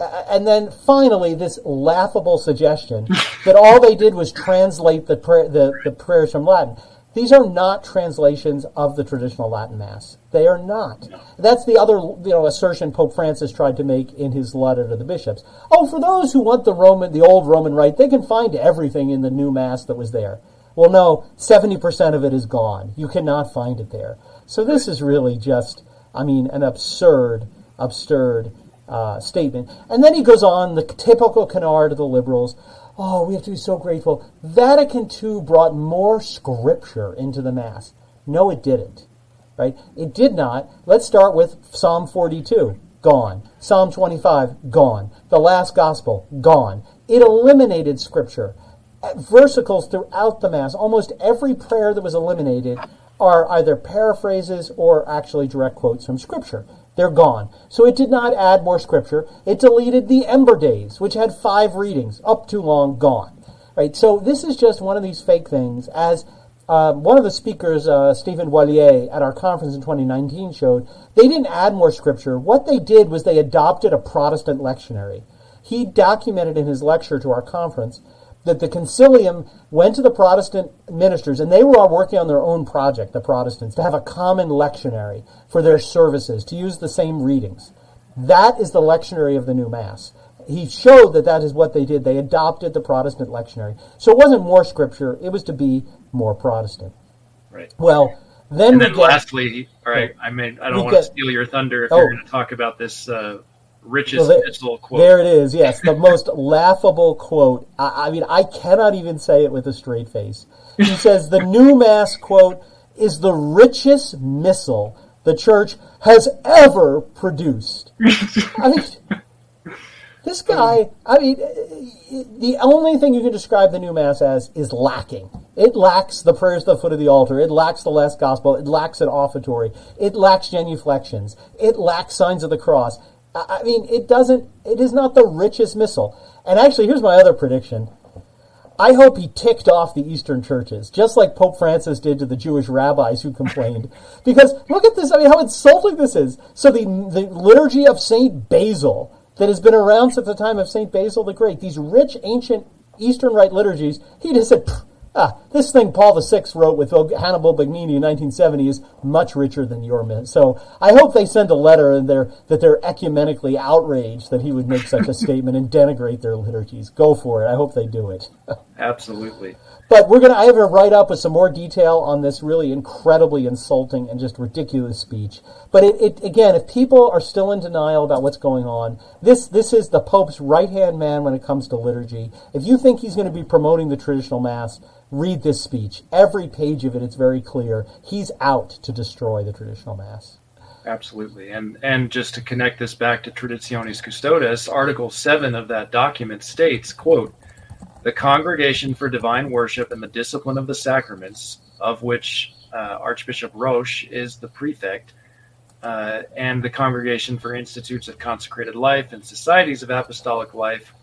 And then finally, this laughable suggestion *laughs* that all they did was translate the, pra- the, the prayers from Latin. These are not translations of the traditional Latin Mass. They are not. No. That's the other you know, assertion Pope Francis tried to make in his letter to the bishops. Oh, for those who want the Roman, the old Roman rite, they can find everything in the new Mass that was there. Well, no, 70% of it is gone. You cannot find it there. So this is really just, I mean, an absurd, absurd uh, statement. And then he goes on, the typical canard of the liberals. Oh, we have to be so grateful. Vatican II brought more scripture into the Mass. No, it didn't. Right? It did not. Let's start with Psalm 42. Gone. Psalm 25. Gone. The last gospel. Gone. It eliminated scripture. Eh, versicles throughout the Mass. Almost every prayer that was eliminated are either paraphrases or actually direct quotes from scripture. They're gone. So it did not add more scripture. It deleted the Ember Days, which had five readings, up too long, gone. Right. So this is just one of these fake things. As uh, one of the speakers, uh, Stephen Wallier, at our conference in 2019 showed, they didn't add more scripture. What they did was they adopted a Protestant lectionary. He documented in his lecture to our conference that the Consilium went to the Protestant ministers, and they were all working on their own project, the Protestants, to have a common lectionary for their services, to use the same readings. That is the lectionary of the new Mass. He showed that that is what they did. They adopted the Protestant lectionary. So it wasn't more scripture, it was to be more Protestant. Right. Well, then, and then get, lastly, all right, I mean, I don't want get, to steal your thunder if oh, you're going to talk about this uh, richest well, quote. There it is. Yes, the most *laughs* laughable quote. I, I, mean, I cannot even say it with a straight face. He says the new mass quote is the richest missal the church has ever produced. I mean, this guy. I mean, the only thing you can describe the new mass as is lacking. It lacks the prayers at the foot of the altar. It lacks the last gospel. It lacks an offertory. It lacks genuflections. It lacks signs of the cross. I mean, it doesn't, it is not the richest missal. And actually, here's my other prediction. I hope he ticked off the Eastern churches, just like Pope Francis did to the Jewish rabbis who complained. *laughs* because look at this, I mean, how insulting this is. So the, the liturgy of St. Basil, that has been around since the time of St. Basil the Great, these rich ancient Eastern Rite liturgies, he just said, Ah, this thing Paul VI wrote with Annibale Bugnini in 1970 is much richer than your mint. So I hope they send a letter and they're, that they're ecumenically outraged that he would make such a *laughs* statement and denigrate their liturgies. Go for it. I hope they do it. Absolutely. But we're gonna. I have a write up with some more detail on this really incredibly insulting and just ridiculous speech. But it, it, again, if people are still in denial about what's going on, this this is the Pope's right hand man when it comes to liturgy. If you think he's going to be promoting the traditional mass, read this speech. Every page of it, it's very clear he's out to destroy the traditional mass. Absolutely, and and just to connect this back to Traditionis Custodes, Article Seven of that document states, "quote." the Congregation for Divine Worship and the Discipline of the Sacraments, of which uh, Archbishop Roche is the prefect, uh, and the Congregation for Institutes of Consecrated Life and Societies of Apostolic Life,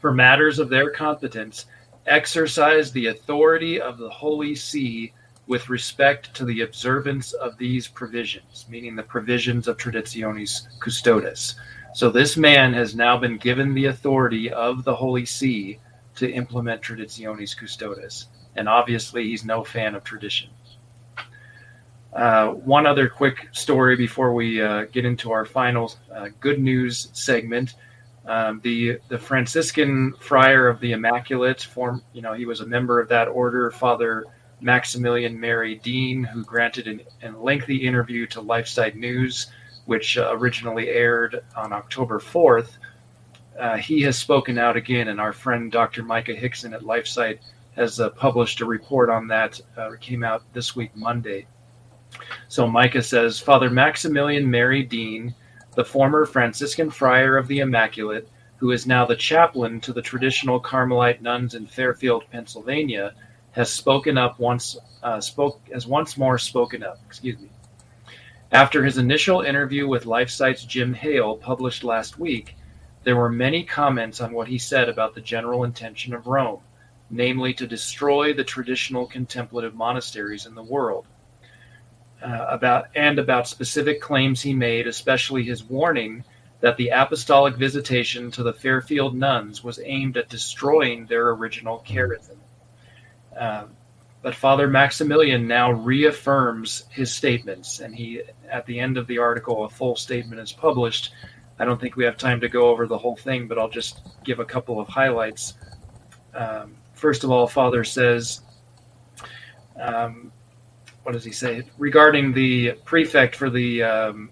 for matters of their competence, exercise the authority of the Holy See with respect to the observance of these provisions, meaning the provisions of Traditionis Custodes. So this man has now been given the authority of the Holy See to implement Traditionis Custodes. And obviously, he's no fan of tradition. Uh, one other quick story before we uh, get into our final uh, good news segment. Um, the the Franciscan friar of the Immaculate, form you know he was a member of that order, Father Maximilian Mary Dean, who granted an, a lengthy interview to LifeSite News, which uh, originally aired on October 4th uh, he has spoken out again, and our friend Dr. Maike Hickson at LifeSite has uh, published a report on that. Uh, came out this week, Monday. So Maike says Father Maximilian Mary Dean, the former Franciscan friar of the Immaculate, who is now the chaplain to the traditional Carmelite nuns in Fairfield, Pennsylvania, has spoken up once uh, spoke has once more spoken up. Excuse me. After his initial interview with LifeSite's Jim Hale, published last week, there were many comments on what he said about the general intention of Rome, namely to destroy the traditional contemplative monasteries in the world. Uh, about and about specific claims he made, especially his warning that the apostolic visitation to the Fairfield nuns was aimed at destroying their original charism. Uh, but Father Maximilian now reaffirms his statements, and he, at the end of the article, a full statement is published. I don't think we have time to go over the whole thing, but I'll just give a couple of highlights. Um, first of all, Father says, um, what does he say regarding the prefect for the um,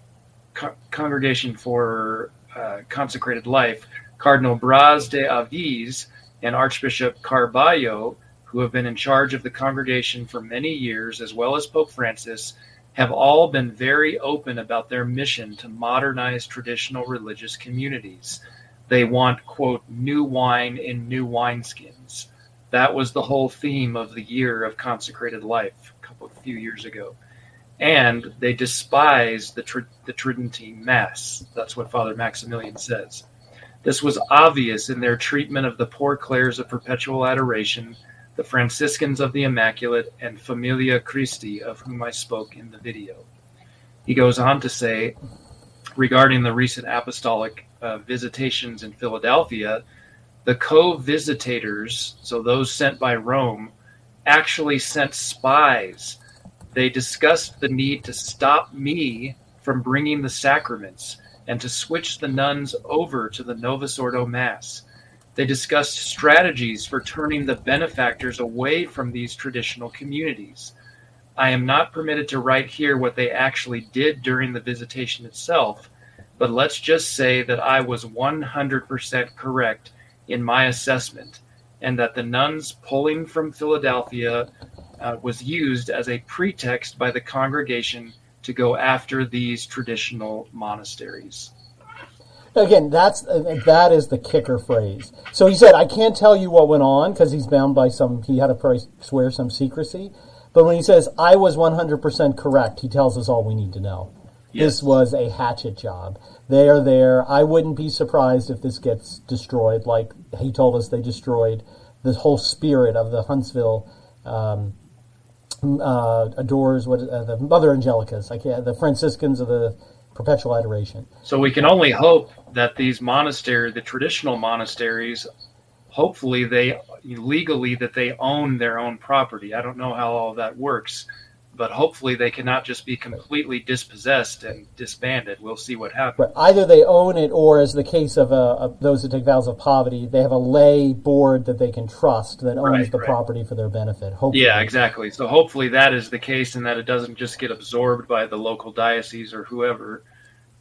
co- Congregation for uh, Consecrated Life, Cardinal Braz de Aviz and Archbishop Carballo, who have been in charge of the congregation for many years, as well as Pope Francis, have all been very open about their mission to modernize traditional religious communities. They want, quote, new wine in new wineskins. That was the whole theme of the year of consecrated life few years ago and they despise the, tr- the Tridentine Mass. That's what Father Maximilian says. This was obvious in their treatment of the Poor Clares of Perpetual Adoration, the Franciscans of the Immaculate, and Familia Christi, of whom I spoke in the video. He goes on to say, regarding the recent apostolic uh, visitations in Philadelphia, the co visitators, so those sent by Rome, actually sent spies they discussed the need to stop me from bringing the sacraments and to switch the nuns over to the Novus Ordo Mass. They discussed strategies for turning the benefactors away from these traditional communities. I am not permitted to write here what they actually did during the visitation itself, but let's just say that I was 100% correct in my assessment and that the nuns pulling from Philadelphia uh, was used as a pretext by the congregation to go after these traditional monasteries. Again, that's that is the kicker phrase. So he said, "I can't tell you what went on because he's bound by some. He had to swear some secrecy." But when he says, "I was 100% correct," he tells us all we need to know. Yes. This was a hatchet job. They are there. I wouldn't be surprised if this gets destroyed, like he told us they destroyed the whole spirit of the Huntsville um, uh, adores what uh, the Mother Angelicas, like the Franciscans of the Perpetual Adoration. So we can only hope that these monasteries, the traditional monasteries, hopefully they legally that they own their own property. I don't know how all that works, but hopefully they cannot just be completely dispossessed and disbanded. We'll see what happens. Right. Either they own it, or as the case of, uh, of, those who take vows of poverty, they have a lay board that they can trust that owns right, the right. property for their benefit. Hopefully. Yeah, exactly. So hopefully that is the case, and that it doesn't just get absorbed by the local diocese or whoever,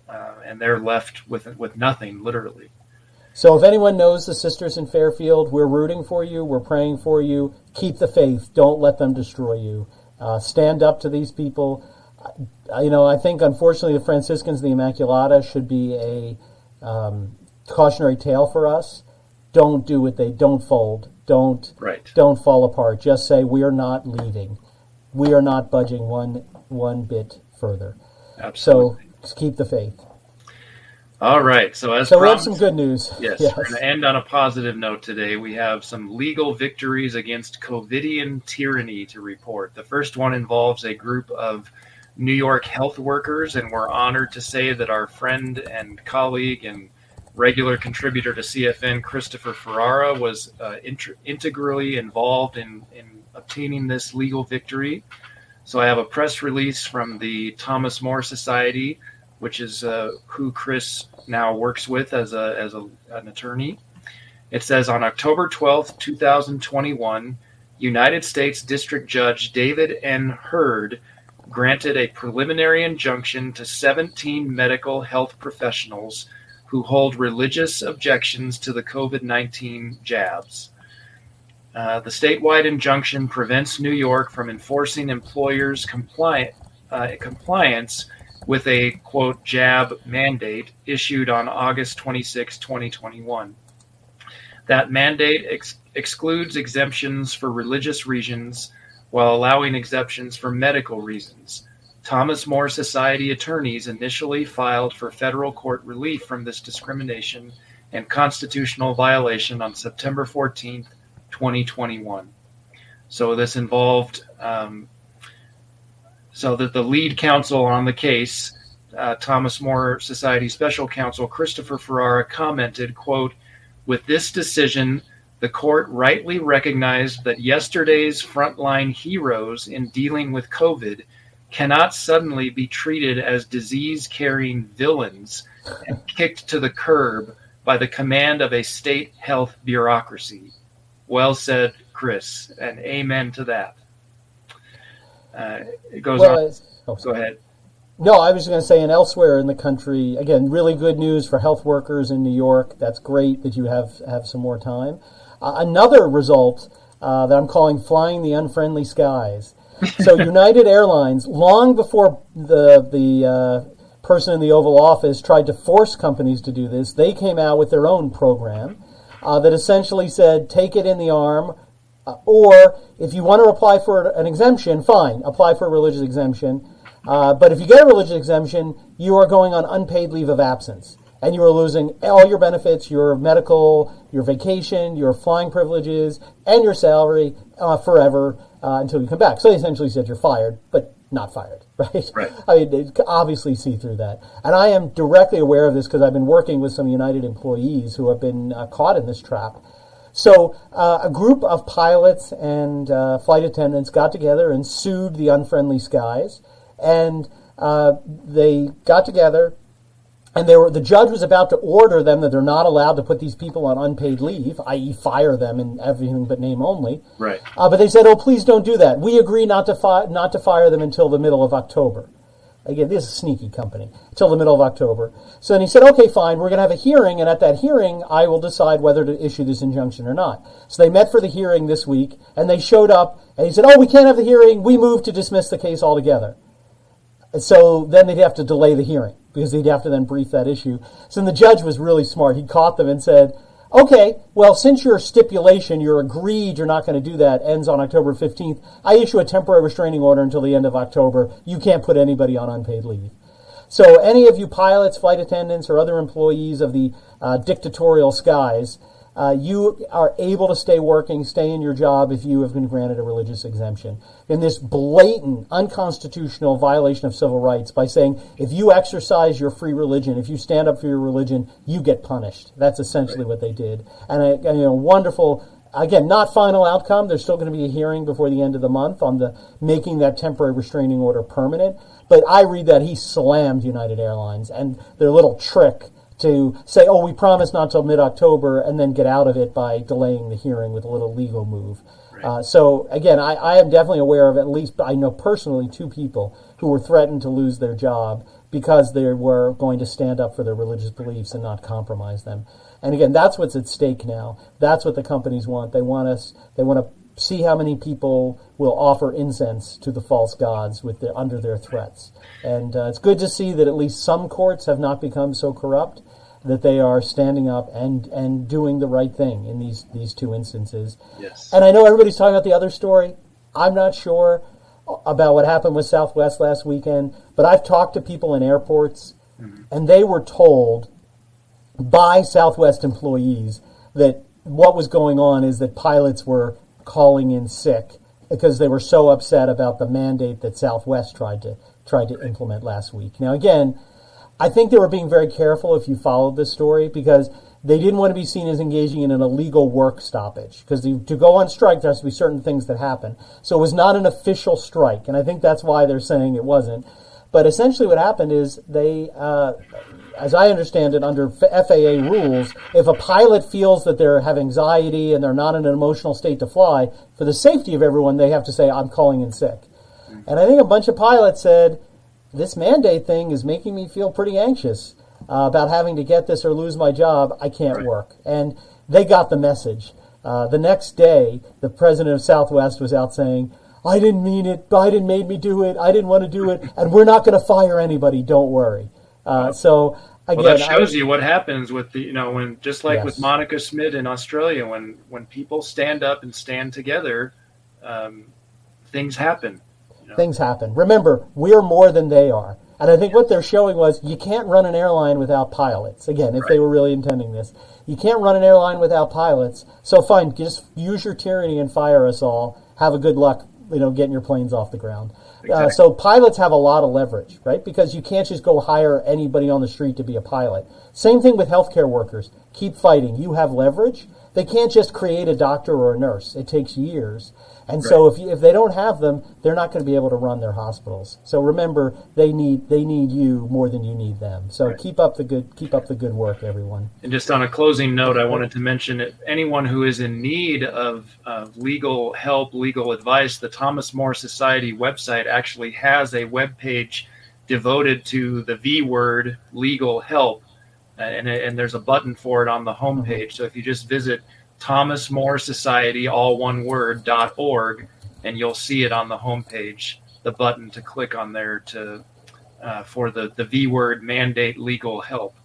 uh, and they're left with with nothing, literally. So if anyone knows the sisters in Fairfield, we're rooting for you. We're praying for you. Keep the faith. Don't let them destroy you. Uh, stand up to these people. You know, I think unfortunately the Franciscans, the Immaculata, should be a um, cautionary tale for us. Don't do what they don't fold. Don't right. don't fall apart. Just say we are not leaving. We are not budging one one bit further. Absolutely. So keep the faith. All right. So as so promised, we have some good news. Yes. yes. We're going to end on a positive note today. We have some legal victories against COVIDian tyranny to report. The first one involves a group of New York health workers, and we're honored to say that our friend and colleague and regular contributor to CFN, Christopher Ferrara, was uh, int- integrally involved in, in obtaining this legal victory. So I have a press release from the Thomas More Society which is uh, who Chris now works with as a as a, an attorney. It says on October 12th, 2021, United States District Judge David N. Hurd granted a preliminary injunction to 17 medical health professionals who hold religious objections to the COVID 19 jabs. Uh, the statewide injunction prevents New York from enforcing employers' uh, compliance with a quote jab mandate issued on August 26, 2021. That mandate ex- excludes exemptions for religious reasons while allowing exemptions for medical reasons. Thomas More Society attorneys initially filed for federal court relief from this discrimination and constitutional violation on September 14th, 2021. So this involved, um, so that the lead counsel on the case, uh, Thomas More Society Special Counsel Christopher Ferrara commented, quote, with this decision, the court rightly recognized that yesterday's frontline heroes in dealing with COVID cannot suddenly be treated as disease carrying villains and kicked to the curb by the command of a state health bureaucracy. Well said, Chris, and amen to that. Uh, it goes well, on. Oh, Go ahead. No, I was going to say, and elsewhere in the country, again, really good news for health workers in New York. That's great that you have have some more time. Uh, another result uh, that I'm calling "flying the unfriendly skies." So, *laughs* United Airlines, long before the the uh, person in the Oval Office tried to force companies to do this, they came out with their own program uh, that essentially said, take it in the arm, uh, or if you want to apply for an exemption, fine, apply for a religious exemption. Uh, but if you get a religious exemption, you are going on unpaid leave of absence. And you are losing all your benefits, your medical, your vacation, your flying privileges, and your salary uh, forever uh, until you come back. So they essentially said you're fired, but not fired, *laughs* right? Right. I mean, they obviously see through that. And I am directly aware of this because I've been working with some United employees who have been uh, caught in this trap. So uh, a group of pilots and uh, flight attendants got together and sued the unfriendly skies, and uh, they got together and they were the judge was about to order them that they're not allowed to put these people on unpaid leave, i.e., fire them in everything but name only. Right. Uh, but they said, "Oh, please don't do that. We agree not to fi- not to fire them until the middle of October." Again, this is a sneaky company until the middle of October. So then he said, "Okay, fine. We're going to have a hearing, and at that hearing, I will decide whether to issue this injunction or not." So they met for the hearing this week, and they showed up, and he said, "Oh, we can't have the hearing. We move to dismiss the case altogether." And so then they'd have to delay the hearing because they'd have to then brief that issue. So the judge was really smart. He caught them and said, okay, well, since your stipulation, you're agreed you're not going to do that, ends on October 15th, I issue a temporary restraining order until the end of October. You can't put anybody on unpaid leave. So, any of you pilots, flight attendants, or other employees of the uh, dictatorial skies, uh, you are able to stay working, stay in your job if you have been granted a religious exemption. In this blatant, unconstitutional violation of civil rights by saying if you exercise your free religion, if you stand up for your religion, you get punished. That's essentially right. what they did. And a, a you know, wonderful again, not final outcome. There's still going to be a hearing before the end of the month on the making that temporary restraining order permanent. But I read that he slammed United Airlines and their little trick to say, oh, we promise not till mid October, and then get out of it by delaying the hearing with a little legal move. Right. Uh, so, again, I, I, am definitely aware of at least, I know personally, two people who were threatened to lose their job because they were going to stand up for their religious beliefs and not compromise them. And again, that's what's at stake now. That's what the companies want. They want us, they want to see how many people will offer incense to the false gods with their, under their threats. And uh, it's good to see that at least some courts have not become so corrupt that they are standing up and, and doing the right thing in these, these two instances. Yes. And I know everybody's talking about the other story. I'm not sure about what happened with Southwest last weekend, but I've talked to people in airports, mm-hmm. and they were told by Southwest employees that what was going on is that pilots were calling in sick because they were so upset about the mandate that Southwest tried to tried to implement last week. Now, again, I think they were being very careful if you followed this story because they didn't want to be seen as engaging in an illegal work stoppage because to go on strike there has to be certain things that happen. So it was not an official strike, and I think that's why they're saying it wasn't. But essentially, what happened is they, uh, as I understand it, under FAA rules, if a pilot feels that they have anxiety and they're not in an emotional state to fly, for the safety of everyone, they have to say, "I'm calling in sick." And I think a bunch of pilots said, this mandate thing is making me feel pretty anxious. uh, about having to get this or lose my job, I can't Right. work. And they got the message. Uh, the next day, the president of Southwest was out saying, I didn't mean it. Biden made me do it. I didn't want to do it. And we're not going to fire anybody. Don't worry. Uh, so, again, Well, that I- shows you what happens with the, you know, when just like with Monica Smith in Australia, when when people stand up and stand together, um, things happen. Things happen. Remember, we're more than they are. And I think what they're showing was you can't run an airline without pilots. Again, if they were really intending this, you can't run an airline without pilots. So fine, just use your tyranny and fire us all. Have a good luck, you know, getting your planes off the ground. Uh, so pilots have a lot of leverage, right? Because you can't just go hire anybody on the street to be a pilot. Same thing with healthcare workers. Keep fighting. You have leverage. They can't just create a doctor or a nurse. It takes years. And so if, you, if they don't have them, they're not going to be able to run their hospitals. So remember, they need they need you more than you need them. So keep up the good keep up the good work, everyone. And just on a closing note, I wanted to mention if anyone who is in need of, of legal help, legal advice, the Thomas More Society website actually has a web page devoted to the V word legal help. Uh, and, and there's a button for it on the mm-hmm. homepage. So if you just visit Thomas More Society, all one word, dot org, and you'll see it on the homepage, the button to click on there to uh, for the, the V word mandate legal help.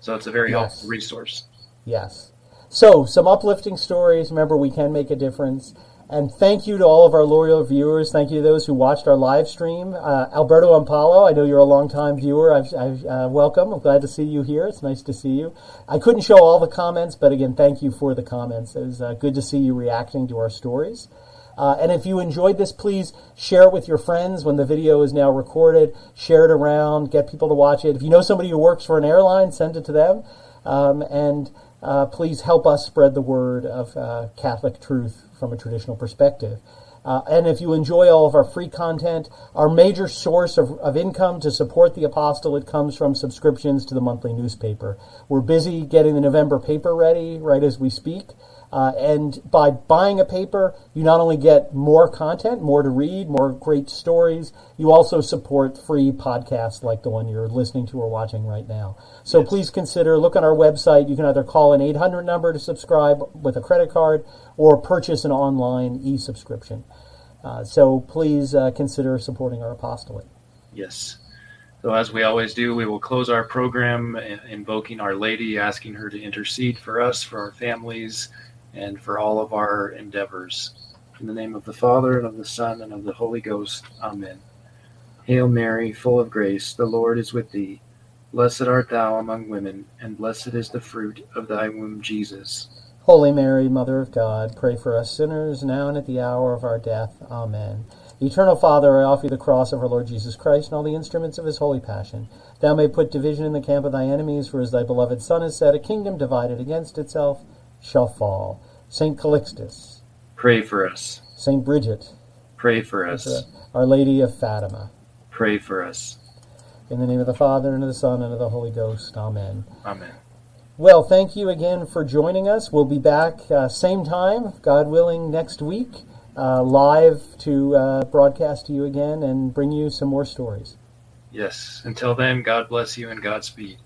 So it's a very Yes. helpful resource. Yes. So, some uplifting stories. Remember, we can make a difference. And thank you to all of our loyal viewers. Thank you to those who watched our live stream. Uh, Alberto Ampalo, I know you're a longtime viewer. I've, I've, uh, welcome. I'm glad to see you here. It's nice to see you. I couldn't show all the comments, but again, thank you for the comments. It was uh, good to see you reacting to our stories. Uh, and if you enjoyed this, please share it with your friends when the video is now recorded. Share it around, get people to watch it. If you know somebody who works for an airline, send it to them. Um, and uh, please help us spread the word of uh, Catholic truth from a traditional perspective. Uh, and if you enjoy all of our free content, our major source of, of income to support the apostolate comes from subscriptions to the monthly newspaper. We're busy getting the November paper ready right as we speak. Uh, and by buying a paper, you not only get more content, more to read, more great stories, you also support free podcasts like the one you're listening to or watching right now. So please consider, look on our website. You can either call an 800 number to subscribe with a credit card or purchase an online e subscription. Uh, so please uh, consider supporting our apostolate. Yes. So, as we always do, we will close our program invoking Our Lady, asking her to intercede for us, for our families, and for all of our endeavors. In the name of the Father, and of the Son, and of the Holy Ghost. Amen. Hail Mary, full of grace, the Lord is with thee. Blessed art thou among women, and blessed is the fruit of thy womb, Jesus. Holy Mary, Mother of God, pray for us sinners now and at the hour of our death. Amen. Eternal Father, I offer you the cross of our Lord Jesus Christ and all the instruments of his holy passion. Thou may put division in the camp of thy enemies, for as thy beloved Son has said, a kingdom divided against itself shall fall. Saint Calixtus, Pray for us. Saint Bridget, Pray for us. Our Lady of Fatima. Pray for us. In the name of the Father, and of the Son, and of the Holy Ghost. Amen. Amen. Well, thank you again for joining us. We'll be back uh, same time, God willing, next week, uh, live to uh, broadcast to you again and bring you some more stories. Yes. Until then, God bless you and Godspeed.